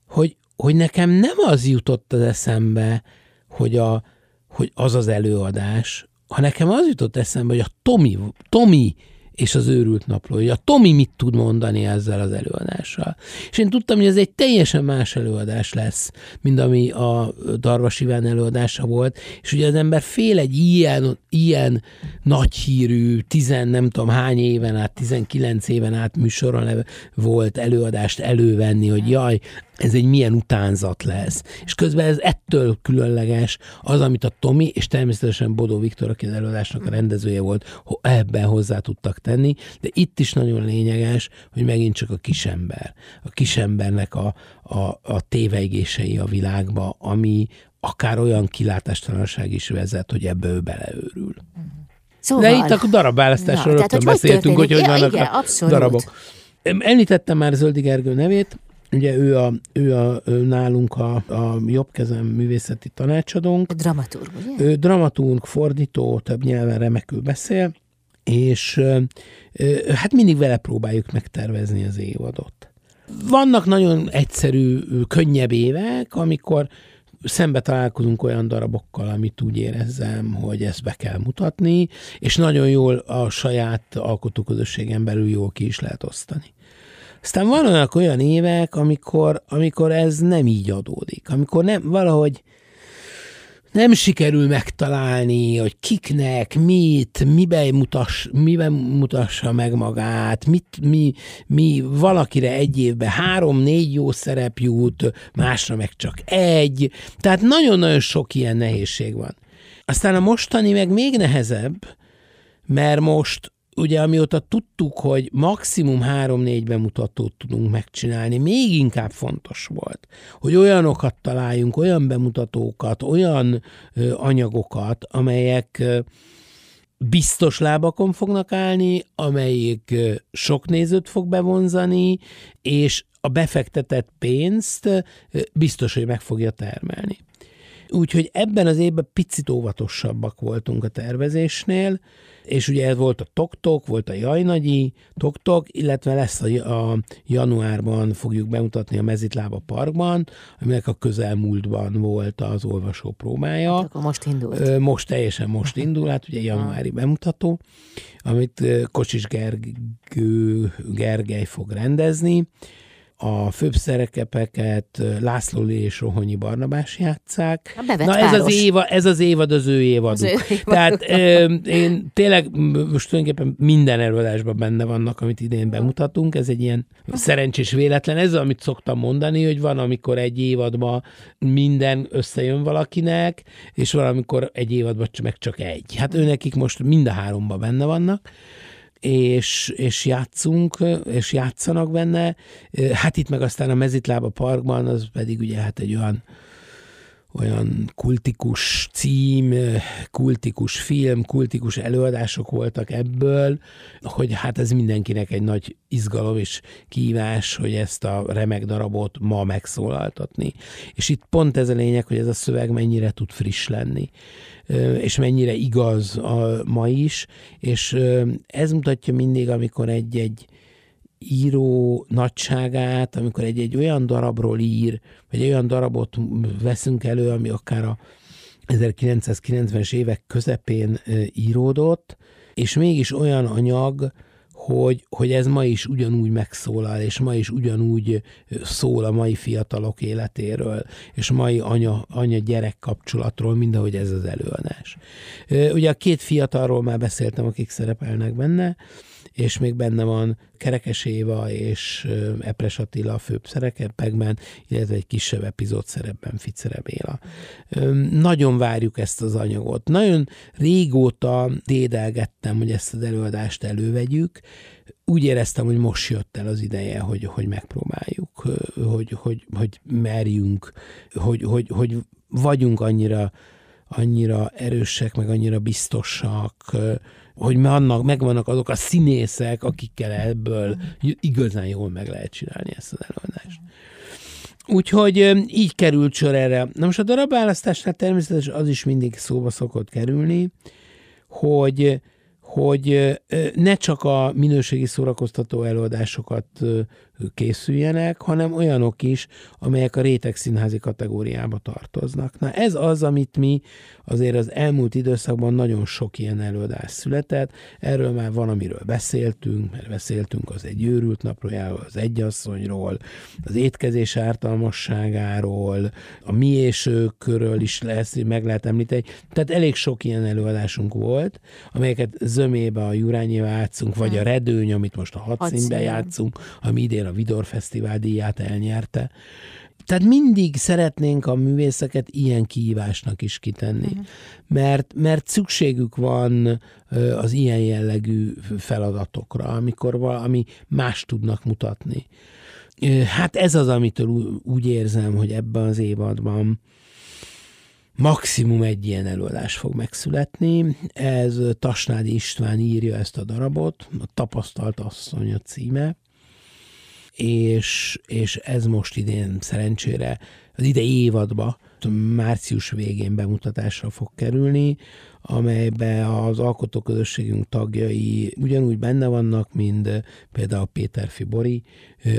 B: hogy, hogy nekem nem az jutott az eszembe, hogy, a, hogy az az előadás, ha nekem az jutott eszembe, hogy a Tomi, Tomi és az őrült napló, hogy a Tomi mit tud mondani ezzel az előadással. És én tudtam, hogy ez egy teljesen más előadás lesz, mint ami a Darvas Iván előadása volt, és ugye az ember fél egy ilyen, ilyen nagy hírű, tizen nem tudom hány éven át, 19 éven át műsoron volt előadást elővenni, hogy jaj, ez egy milyen utánzat lesz. És közben ez ettől különleges az, amit a Tomi, és természetesen Bodó Viktor, aki az előadásnak a rendezője volt, ebben hozzá tudtak tenni, de itt is nagyon lényeges, hogy megint csak a kisember. A kisembernek a, a, a téveigései a világba, ami akár olyan kilátástalanság is vezet, hogy ebbe ő beleőrül. Szóval... De itt a darabválasztásról rögtön beszéltünk, hogy hogy vannak igen, a abszolút. darabok. Említettem már Zöldi Gergő nevét, Ugye ő, a, ő, a, ő nálunk a, a jobb kezem művészeti tanácsadónk. A
A: dramaturg, ugye?
B: Ő dramaturg, fordító, több nyelven remekül beszél, és hát mindig vele próbáljuk megtervezni az évadot. Vannak nagyon egyszerű, könnyebb évek, amikor szembe találkozunk olyan darabokkal, amit úgy érezzem, hogy ezt be kell mutatni, és nagyon jól a saját alkotóközösségen belül jól ki is lehet osztani. Aztán vannak olyan évek, amikor, amikor ez nem így adódik, amikor nem, valahogy nem sikerül megtalálni, hogy kiknek, mit, miben, mutass, miben mutassa meg magát, mit, mi, mi valakire egy évben három-négy jó szerep jut, másra meg csak egy. Tehát nagyon-nagyon sok ilyen nehézség van. Aztán a mostani meg még nehezebb, mert most ugye amióta tudtuk, hogy maximum három-négy bemutatót tudunk megcsinálni, még inkább fontos volt, hogy olyanokat találjunk, olyan bemutatókat, olyan anyagokat, amelyek ö, biztos lábakon fognak állni, amelyik sok nézőt fog bevonzani, és a befektetett pénzt biztos, hogy meg fogja termelni. Úgyhogy ebben az évben picit óvatosabbak voltunk a tervezésnél, és ugye ez volt a Toktok, volt a Jajnagyi Toktok, illetve lesz a, a januárban fogjuk bemutatni a Mezitlába Parkban, aminek a közelmúltban volt az olvasó próbája. Hát
A: akkor most indult.
B: Most teljesen most indul, hát ugye januári bemutató, amit Kocsis Gergő, Gergely fog rendezni a főbb szerekepeket László és Rohonyi Barnabás játszák. Na ez az, éva, ez az évad az ő évaduk. Az ő évad. Tehát ö, én tényleg most tulajdonképpen minden előadásban benne vannak, amit idén bemutatunk. Ez egy ilyen szerencsés véletlen. Ez amit szoktam mondani, hogy van, amikor egy évadban minden összejön valakinek, és van, amikor egy évadban meg csak egy. Hát ő nekik most mind a háromban benne vannak és, és játszunk, és játszanak benne. Hát itt meg aztán a Mezitlába parkban, az pedig ugye hát egy olyan olyan kultikus cím, kultikus film, kultikus előadások voltak ebből, hogy hát ez mindenkinek egy nagy izgalom és kívás, hogy ezt a remek darabot ma megszólaltatni. És itt pont ez a lényeg, hogy ez a szöveg mennyire tud friss lenni és mennyire igaz a ma is, és ez mutatja mindig, amikor egy-egy író nagyságát, amikor egy-egy olyan darabról ír, vagy olyan darabot veszünk elő, ami akár a 1990-es évek közepén íródott, és mégis olyan anyag, hogy, hogy ez ma is ugyanúgy megszólal, és ma is ugyanúgy szól a mai fiatalok életéről, és mai anya, anya-gyerek kapcsolatról, mint ahogy ez az előadás. Ugye a két fiatalról már beszéltem, akik szerepelnek benne, és még benne van Kerekes Éva és Epres Attila a főbb szerepekben, illetve egy kisebb epizód szerepben Ficere Béla. Nagyon várjuk ezt az anyagot. Nagyon régóta dédelgettem, hogy ezt az előadást elővegyük, úgy éreztem, hogy most jött el az ideje, hogy, hogy megpróbáljuk, hogy, hogy, hogy merjünk, hogy, hogy, hogy vagyunk annyira, annyira erősek, meg annyira biztosak, hogy annak megvannak azok a színészek, akikkel ebből igazán jól meg lehet csinálni ezt az előadást. Úgyhogy így került sor erre. Na most a darabválasztásnál természetesen az is mindig szóba szokott kerülni, hogy hogy ne csak a minőségi szórakoztató előadásokat készüljenek, hanem olyanok is, amelyek a réteg színházi kategóriába tartoznak. Na ez az, amit mi azért az elmúlt időszakban nagyon sok ilyen előadás született, erről már van, amiről beszéltünk, mert beszéltünk az egy őrült napról, az egyasszonyról, az étkezés ártalmasságáról, a mi és őkről is lesz, meg lehet említeni. Tehát elég sok ilyen előadásunk volt, amelyeket zömébe a Jurányével játszunk, vagy a Redőny, amit most a hat színben játszunk, ami idén a Vidor Fesztivál díját elnyerte. Tehát mindig szeretnénk a művészeket ilyen kihívásnak is kitenni, uh-huh. mert, mert szükségük van az ilyen jellegű feladatokra, amikor valami más tudnak mutatni. Hát ez az, amitől úgy érzem, hogy ebben az évadban maximum egy ilyen előadás fog megszületni. Ez Tasnádi István írja ezt a darabot, a Tapasztalt asszony a címe és, és ez most idén szerencsére az idei évadba, március végén bemutatásra fog kerülni, amelybe az alkotóközösségünk tagjai ugyanúgy benne vannak, mint például Péter Fibori,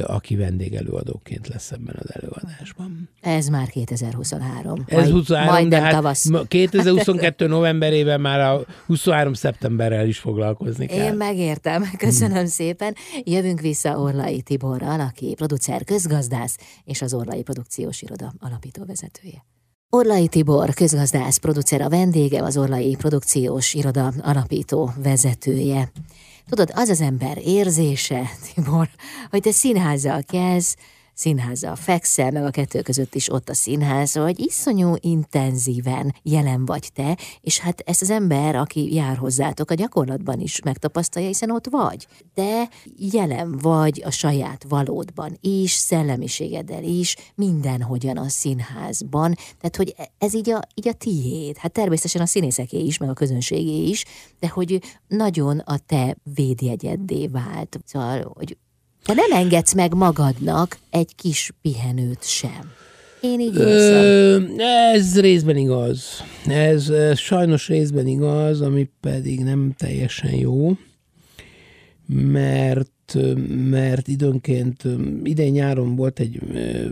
B: aki vendégelőadóként lesz ebben az előadásban.
A: Ez már 2023.
B: Ez majd, 23, majd de hát tavasz. 2022 novemberében már a 23 szeptemberrel is foglalkozni kell.
A: Én megértem, köszönöm hmm. szépen. Jövünk vissza Orlai Tiborral, aki producer, közgazdász és az Orlai Produkciós Iroda alapító vezetője. Orlai Tibor, közgazdász, producer a vendége, az Orlai Produkciós Iroda alapító vezetője. Tudod, az az ember érzése, Tibor, hogy te színházzal kezd, színházzal fekszel, meg a kettő között is ott a színház, hogy iszonyú intenzíven jelen vagy te, és hát ezt az ember, aki jár hozzátok, a gyakorlatban is megtapasztalja, hiszen ott vagy. De jelen vagy a saját valódban is, szellemiségeddel is, mindenhogyan a színházban. Tehát, hogy ez így a, így a tiéd. Hát természetesen a színészeké is, meg a közönségé is, de hogy nagyon a te védjegyeddé vált. Szóval, hogy te nem engedsz meg magadnak egy kis pihenőt sem. Én így érzem.
B: Ez részben igaz. Ez, ez sajnos részben igaz, ami pedig nem teljesen jó, mert mert időnként idén nyáron volt egy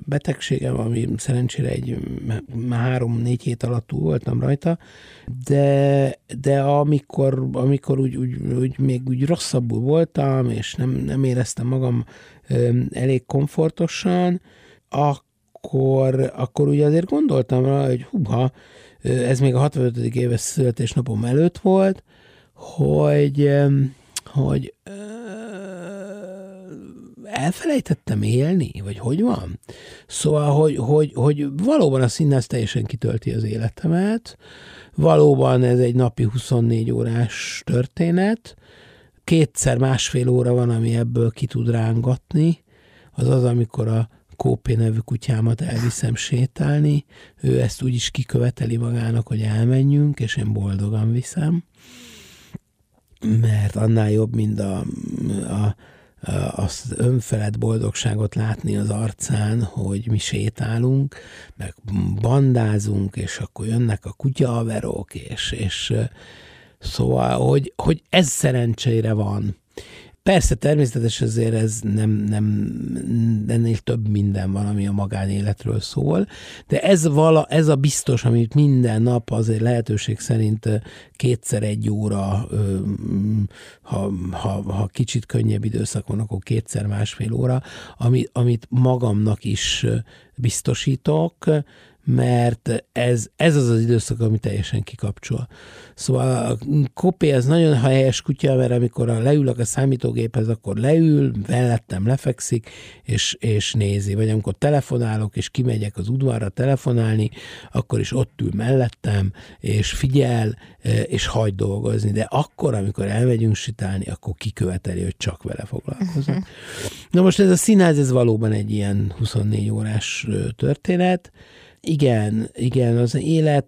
B: betegségem, ami szerencsére egy három-négy hét alatt túl voltam rajta, de, de amikor, amikor úgy, úgy, úgy, még úgy rosszabbul voltam, és nem, nem éreztem magam elég komfortosan, akkor, akkor ugye azért gondoltam rá, hogy húha, ez még a 65. éves születésnapom előtt volt, hogy, hogy elfelejtettem élni, vagy hogy van? Szóval, hogy, hogy, hogy valóban a színház teljesen kitölti az életemet, valóban ez egy napi 24 órás történet, kétszer másfél óra van, ami ebből ki tud rángatni, az az, amikor a Kópé nevű kutyámat elviszem sétálni, ő ezt úgy is kiköveteli magának, hogy elmenjünk, és én boldogan viszem, mert annál jobb, mint a, a azt önfelett boldogságot látni az arcán, hogy mi sétálunk, meg bandázunk, és akkor jönnek a kutyaverok, és, és szóval, hogy, hogy ez szerencsére van. Persze, természetes azért ez nem, nem, ennél több minden van, ami a magánéletről szól, de ez, vala, ez a biztos, amit minden nap azért lehetőség szerint kétszer egy óra, ha, ha, ha kicsit könnyebb időszak van, akkor kétszer másfél óra, amit, amit magamnak is biztosítok, mert ez, ez az az időszak, ami teljesen kikapcsol. Szóval a kopé az nagyon helyes kutya, mert amikor leülök a számítógéphez, akkor leül, mellettem lefekszik, és, és nézi. Vagy amikor telefonálok, és kimegyek az udvarra telefonálni, akkor is ott ül mellettem, és figyel, e, és hagy dolgozni. De akkor, amikor elmegyünk sitálni, akkor kiköveteli, hogy csak vele foglalkozom. Na most ez a színház, ez valóban egy ilyen 24 órás történet, igen, igen, az élet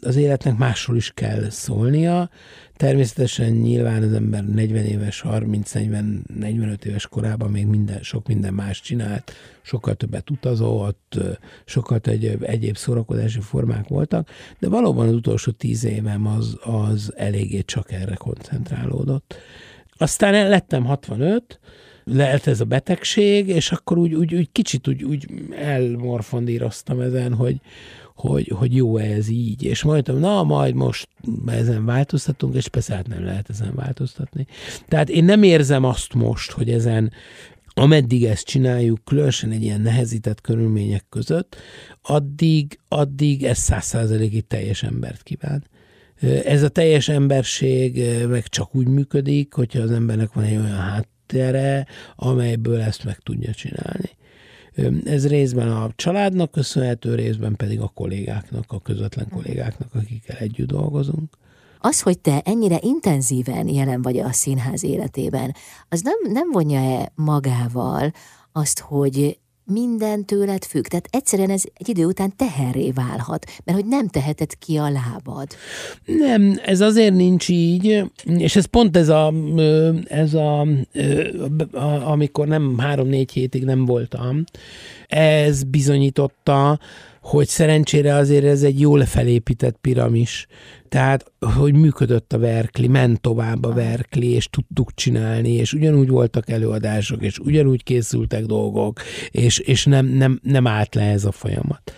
B: az életnek másról is kell szólnia. Természetesen nyilván az ember 40 éves, 30-40-45 éves korában még minden, sok minden más csinált, sokkal többet utazott, sokkal egyéb, egyéb szórakozási formák voltak, de valóban az utolsó tíz évem az, az eléggé csak erre koncentrálódott. Aztán lettem 65, lehet ez a betegség, és akkor úgy, úgy, úgy kicsit úgy, úgy elmorfondíroztam ezen, hogy, hogy, hogy jó ez így, és mondtam, na, majd most ezen változtatunk, és persze hát nem lehet ezen változtatni. Tehát én nem érzem azt most, hogy ezen ameddig ezt csináljuk, különösen egy ilyen nehezített körülmények között, addig, addig ez száz százalékig teljes embert kíván. Ez a teljes emberség meg csak úgy működik, hogyha az embernek van egy olyan hát háttere, amelyből ezt meg tudja csinálni. Ez részben a családnak köszönhető, részben pedig a kollégáknak, a közvetlen kollégáknak, akikkel együtt dolgozunk.
A: Az, hogy te ennyire intenzíven jelen vagy a színház életében, az nem, nem vonja-e magával azt, hogy minden tőled függ. Tehát egyszerűen ez egy idő után teherré válhat, mert hogy nem teheted ki a lábad.
B: Nem, ez azért nincs így, és ez pont ez a, ez a, a amikor nem három-négy hétig nem voltam, ez bizonyította, hogy szerencsére azért ez egy jól felépített piramis. Tehát, hogy működött a verkli, ment tovább a verkli, és tudtuk csinálni, és ugyanúgy voltak előadások, és ugyanúgy készültek dolgok, és, és nem, nem, nem állt le ez a folyamat.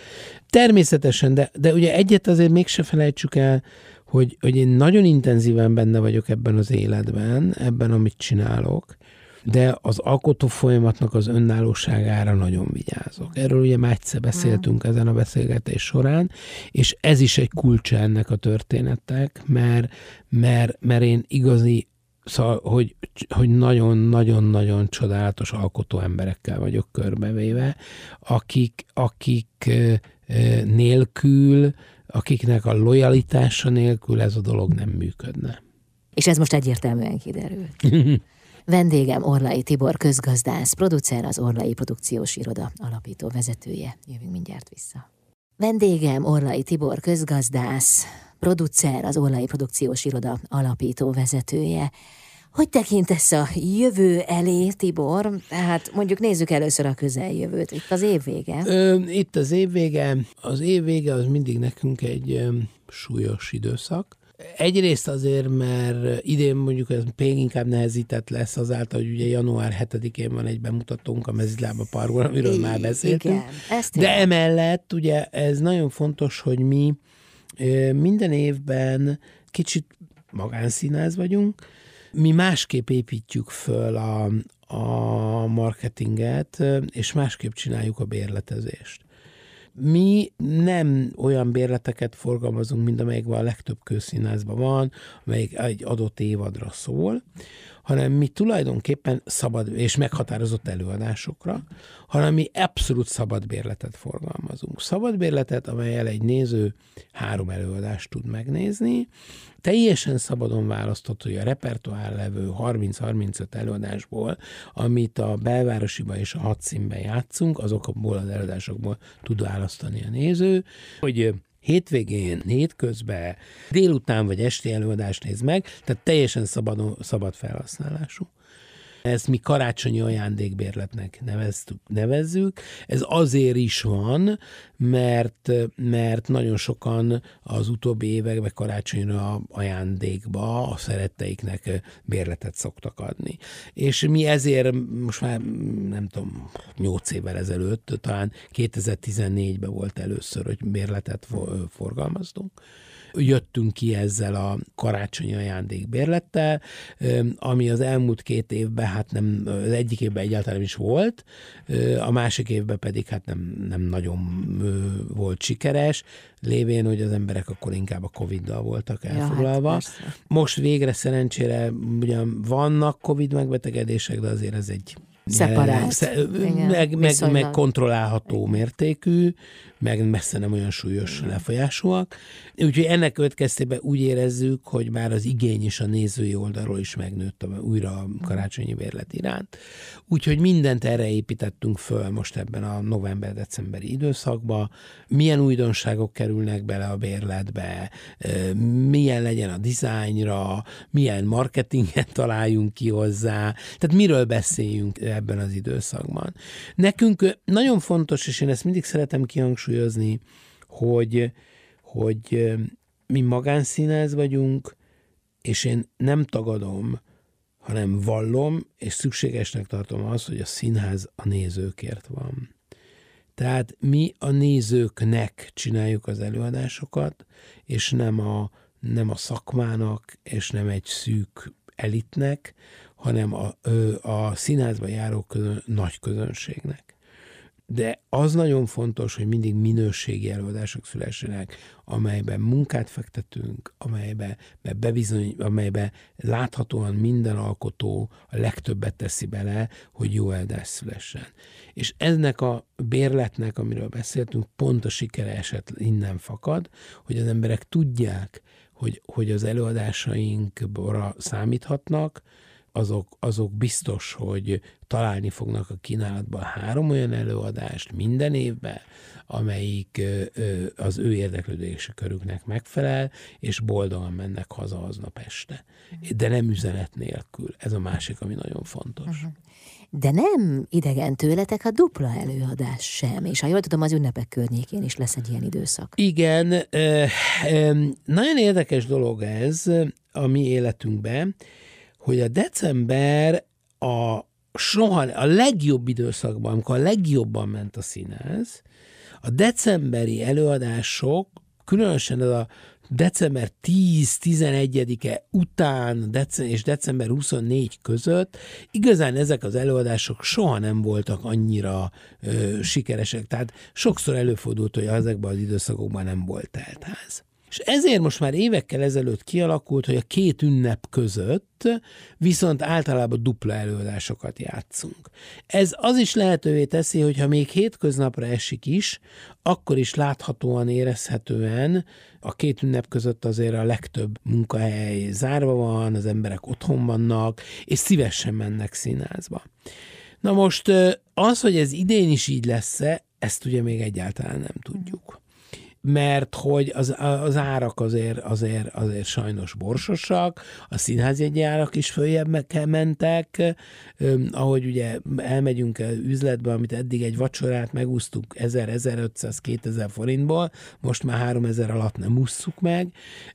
B: Természetesen, de, de ugye egyet azért mégse felejtsük el, hogy, hogy én nagyon intenzíven benne vagyok ebben az életben, ebben, amit csinálok, de az alkotó folyamatnak az önállóságára nagyon vigyázok. Erről ugye már egyszer beszéltünk mm. ezen a beszélgetés során, és ez is egy kulcsa ennek a történetnek, mert, mert, mert én igazi Szóval, hogy, hogy nagyon-nagyon-nagyon csodálatos alkotó emberekkel vagyok körbevéve, akik, akik nélkül, akiknek a lojalitása nélkül ez a dolog nem működne.
A: És ez most egyértelműen kiderült. Vendégem Orlai Tibor közgazdász, producer, az Orlai Produkciós Iroda alapító vezetője. Jövünk mindjárt vissza. Vendégem Orlai Tibor közgazdász, producer, az Orlai Produkciós Iroda alapító vezetője. Hogy tekintesz a jövő elé, Tibor? Tehát mondjuk nézzük először a közeljövőt. Itt az évvége.
B: Ö, itt az évvége. Az évvége az mindig nekünk egy súlyos időszak. Egyrészt azért, mert idén mondjuk ez még inkább nehezített lesz azáltal, hogy ugye január 7-én van egy bemutatónk a Mezitlába Parkban, amiről I- már beszéltünk. Igen, ezt De emellett ugye ez nagyon fontos, hogy mi minden évben kicsit magánszínáz vagyunk, mi másképp építjük föl a, a marketinget, és másképp csináljuk a bérletezést. Mi nem olyan bérleteket forgalmazunk, mint amelyik a legtöbb közszínházban van, amelyik egy adott évadra szól, hanem mi tulajdonképpen szabad és meghatározott előadásokra, hanem mi abszolút szabad bérletet forgalmazunk. Szabad bérletet, amelyel egy néző három előadást tud megnézni, teljesen szabadon választott, hogy a repertoár levő 30-35 előadásból, amit a belvárosiba és a hadszínben játszunk, azokból az előadásokból tud választani a néző, hogy hétvégén, hétközben, délután vagy esti előadást néz meg, tehát teljesen szabad, szabad felhasználású. Ezt mi karácsonyi ajándékbérletnek neveztük, nevezzük. Ez azért is van, mert, mert nagyon sokan az utóbbi években karácsonyra ajándékba a szeretteiknek bérletet szoktak adni. És mi ezért most már nem tudom, 8 évvel ezelőtt, talán 2014-ben volt először, hogy bérletet forgalmaztunk jöttünk ki ezzel a karácsonyi ajándékbérlettel, ami az elmúlt két évben, hát nem, az egyik évben egyáltalán is volt, a másik évben pedig hát nem, nem nagyon volt sikeres, lévén, hogy az emberek akkor inkább a Covid-dal voltak elfoglalva. Ja, hát Most végre szerencsére ugyan vannak Covid megbetegedések, de azért ez egy
A: Szeparált.
B: Sze, meg, meg, meg kontrollálható mértékű, meg messze nem olyan súlyos lefolyásúak. Úgyhogy ennek következtében úgy érezzük, hogy már az igény is a nézői oldalról is megnőtt a, újra a karácsonyi bérlet iránt. Úgyhogy mindent erre építettünk föl most ebben a november-decemberi időszakban. Milyen újdonságok kerülnek bele a bérletbe, milyen legyen a dizájnra, milyen marketinget találjunk ki hozzá, tehát miről beszéljünk ebben az időszakban. Nekünk nagyon fontos, és én ezt mindig szeretem kihangsúlyozni, hogy, hogy mi magánszínház vagyunk, és én nem tagadom, hanem vallom, és szükségesnek tartom az, hogy a színház a nézőkért van. Tehát mi a nézőknek csináljuk az előadásokat, és nem a, nem a szakmának, és nem egy szűk elitnek, hanem a, a színházba járó közön, nagy közönségnek. De az nagyon fontos, hogy mindig minőségi előadások szülessenek, amelyben munkát fektetünk, amelyben bebizony, amelyben láthatóan minden alkotó a legtöbbet teszi bele, hogy jó eldás szülessen. És ennek a bérletnek, amiről beszéltünk, pont a sikere eset innen fakad, hogy az emberek tudják, hogy, hogy az előadásainkra számíthatnak, azok, azok biztos, hogy találni fognak a kínálatban három olyan előadást minden évben, amelyik az ő érdeklődési körüknek megfelel, és boldogan mennek haza aznap este. De nem üzenet nélkül. Ez a másik, ami nagyon fontos. Uh-huh.
A: De nem idegen tőletek a dupla előadás sem, és ha jól tudom, az ünnepek környékén is lesz egy ilyen időszak.
B: Igen, nagyon érdekes dolog ez a mi életünkben, hogy a december a soha, a legjobb időszakban, amikor a legjobban ment a színház, a decemberi előadások, különösen ez a december 10-11-e után és december 24 között igazán ezek az előadások soha nem voltak annyira ö, sikeresek. Tehát sokszor előfordult, hogy ezekben az időszakokban nem volt teltház. És ezért most már évekkel ezelőtt kialakult, hogy a két ünnep között viszont általában dupla előadásokat játszunk. Ez az is lehetővé teszi, hogy ha még hétköznapra esik is, akkor is láthatóan, érezhetően a két ünnep között azért a legtöbb munkahely zárva van, az emberek otthon vannak, és szívesen mennek színházba. Na most az, hogy ez idén is így lesz-e, ezt ugye még egyáltalán nem tudjuk mert hogy az, az árak azért, azért, azért sajnos borsosak, a színházjegyi árak is följebb mentek, ahogy ugye elmegyünk üzletbe, amit eddig egy vacsorát megúsztuk 1000-1500-2000 forintból, most már 3000 alatt nem ússzuk meg.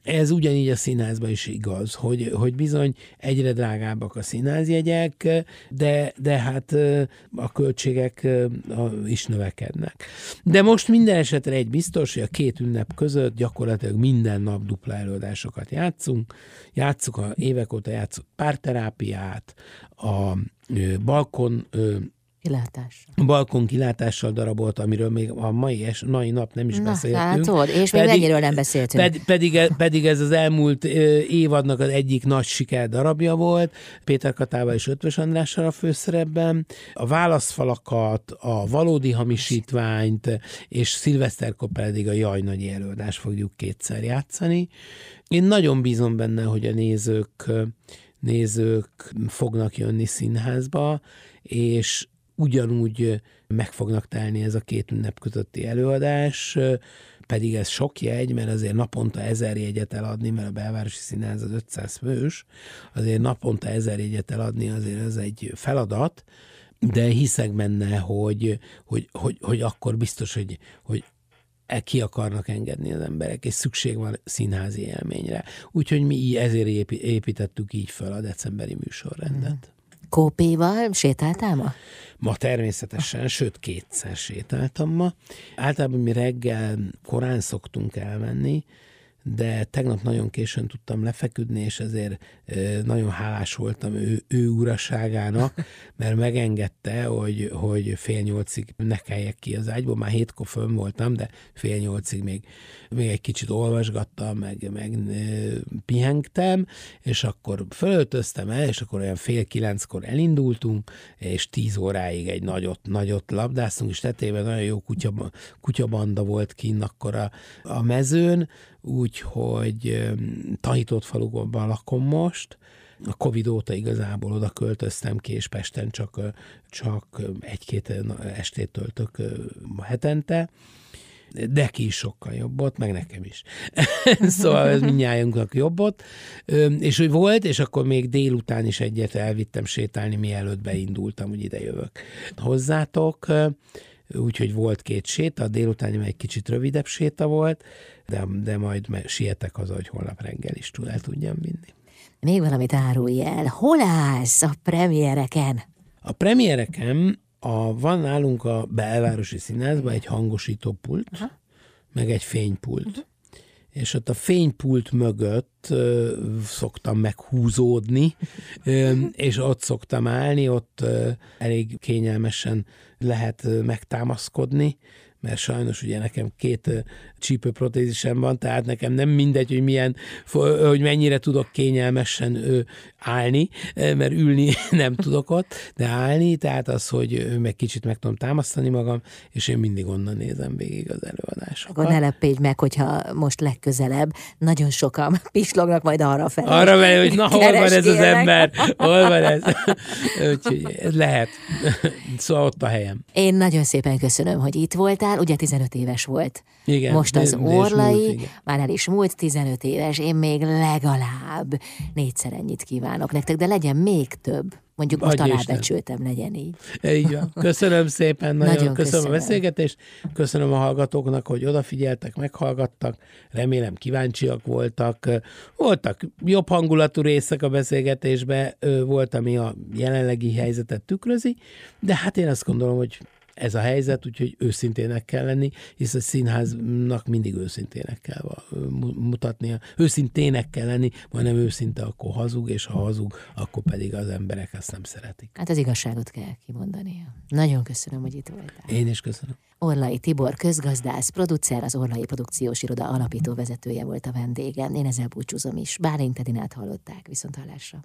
B: Ez ugyanígy a színházban is igaz, hogy, hogy bizony egyre drágábbak a színházjegyek, de, de hát a költségek is növekednek. De most minden esetre egy biztos, hogy a két ünnep között gyakorlatilag minden nap dupla előadásokat játszunk. Játszuk a évek óta játszunk párterápiát, a balkon
A: Kilátással.
B: balkon kilátással darabolt, amiről még a mai, es, mai nap nem is
A: Na,
B: beszéltünk.
A: látod, és még mennyiről nem beszéltünk.
B: Ped, pedig, e- pedig ez az elmúlt ö, évadnak az egyik nagy siker darabja volt, Péter Katával és Ötvös Andrással a főszerepben. A válaszfalakat, a valódi hamisítványt, és szilveszterkor pedig a Jaj nagy előadást fogjuk kétszer játszani. Én nagyon bízom benne, hogy a nézők nézők fognak jönni színházba, és ugyanúgy meg fognak telni ez a két ünnep közötti előadás, pedig ez sok jegy, mert azért naponta ezer jegyet eladni, mert a belvárosi színház az 500 fős, azért naponta ezer jegyet eladni azért ez egy feladat, de hiszek benne, hogy, hogy, hogy, hogy akkor biztos, hogy, hogy e ki akarnak engedni az emberek, és szükség van színházi élményre. Úgyhogy mi ezért építettük így fel a decemberi műsorrendet.
A: Kópéval sétáltál ma?
B: Ma természetesen, sőt kétszer sétáltam ma. Általában mi reggel korán szoktunk elmenni, de tegnap nagyon későn tudtam lefeküdni, és ezért nagyon hálás voltam ő, ő uraságának, mert megengedte, hogy, hogy fél nyolcig ne keljek ki az ágyból. Már hétkor fönn voltam, de fél nyolcig még, még egy kicsit olvasgattam, meg, meg pihengtem, és akkor fölöltöztem el, és akkor olyan fél kilenckor elindultunk, és tíz óráig egy nagyot, nagyot labdáztunk, és tetében nagyon jó kutya, kutyabanda volt kinn akkor a, a mezőn, úgyhogy tanított faluban lakom most, a Covid óta igazából oda költöztem ki, és Pesten csak, csak egy-két estét töltök hetente, de ki is sokkal jobb ott, meg nekem is. szóval ez mindnyájunknak jobb ott. És hogy volt, és akkor még délután is egyet elvittem sétálni, mielőtt beindultam, hogy ide jövök hozzátok úgyhogy volt két séta, meg egy kicsit rövidebb séta volt, de, de majd sietek haza, hogy holnap reggel is el tudjam vinni.
A: Még valamit árulj el. Hol állsz a premiereken?
B: A premiereken a, van nálunk a belvárosi színházban egy hangosító pult, Aha. meg egy fénypult. Uh-huh. És ott a fénypult mögött ö, szoktam meghúzódni, ö, és ott szoktam állni, ott ö, elég kényelmesen lehet megtámaszkodni, mert sajnos ugye nekem két csípőprotézisem van, tehát nekem nem mindegy, hogy milyen, hogy mennyire tudok kényelmesen állni, mert ülni nem tudok ott, de állni, tehát az, hogy meg kicsit meg tudom támasztani magam, és én mindig onnan nézem végig az előadásokat.
A: Akkor ne lepődj meg, hogyha most legközelebb nagyon sokan pislognak majd arra felé.
B: Arra felé, hogy na, hol van ez az ember, hol van ez. Úgyhogy ez lehet. Szóval ott a helyem.
A: Én nagyon szépen köszönöm, hogy itt voltál, ugye 15 éves volt.
B: Igen,
A: Most az orlai,
B: múlt,
A: már el is múlt 15 éves, én még legalább négyszer ennyit kívánok nektek, de legyen még több. Mondjuk most alábecsültem, legyen így.
B: Így van. Köszönöm szépen, nagyon,
A: Nagyon
B: köszönöm,
A: köszönöm.
B: a beszélgetést, köszönöm a hallgatóknak, hogy odafigyeltek, meghallgattak, remélem kíváncsiak voltak. Voltak jobb hangulatú részek a beszélgetésbe, volt, ami a jelenlegi helyzetet tükrözi, de hát én azt gondolom, hogy ez a helyzet, úgyhogy őszintének kell lenni, hisz a színháznak mindig őszintének kell mutatnia. Őszintének kell lenni, majdnem őszinte, akkor hazug, és ha hazug, akkor pedig az emberek ezt nem szeretik.
A: Hát az igazságot kell kimondania. Nagyon köszönöm, hogy itt voltál.
B: Én is köszönöm.
A: Orlai Tibor, közgazdász, producer, az Orlai Produkciós Iroda alapító vezetője volt a vendégem. Én ezzel búcsúzom is. Bálint Edinát hallották, viszont hallásra.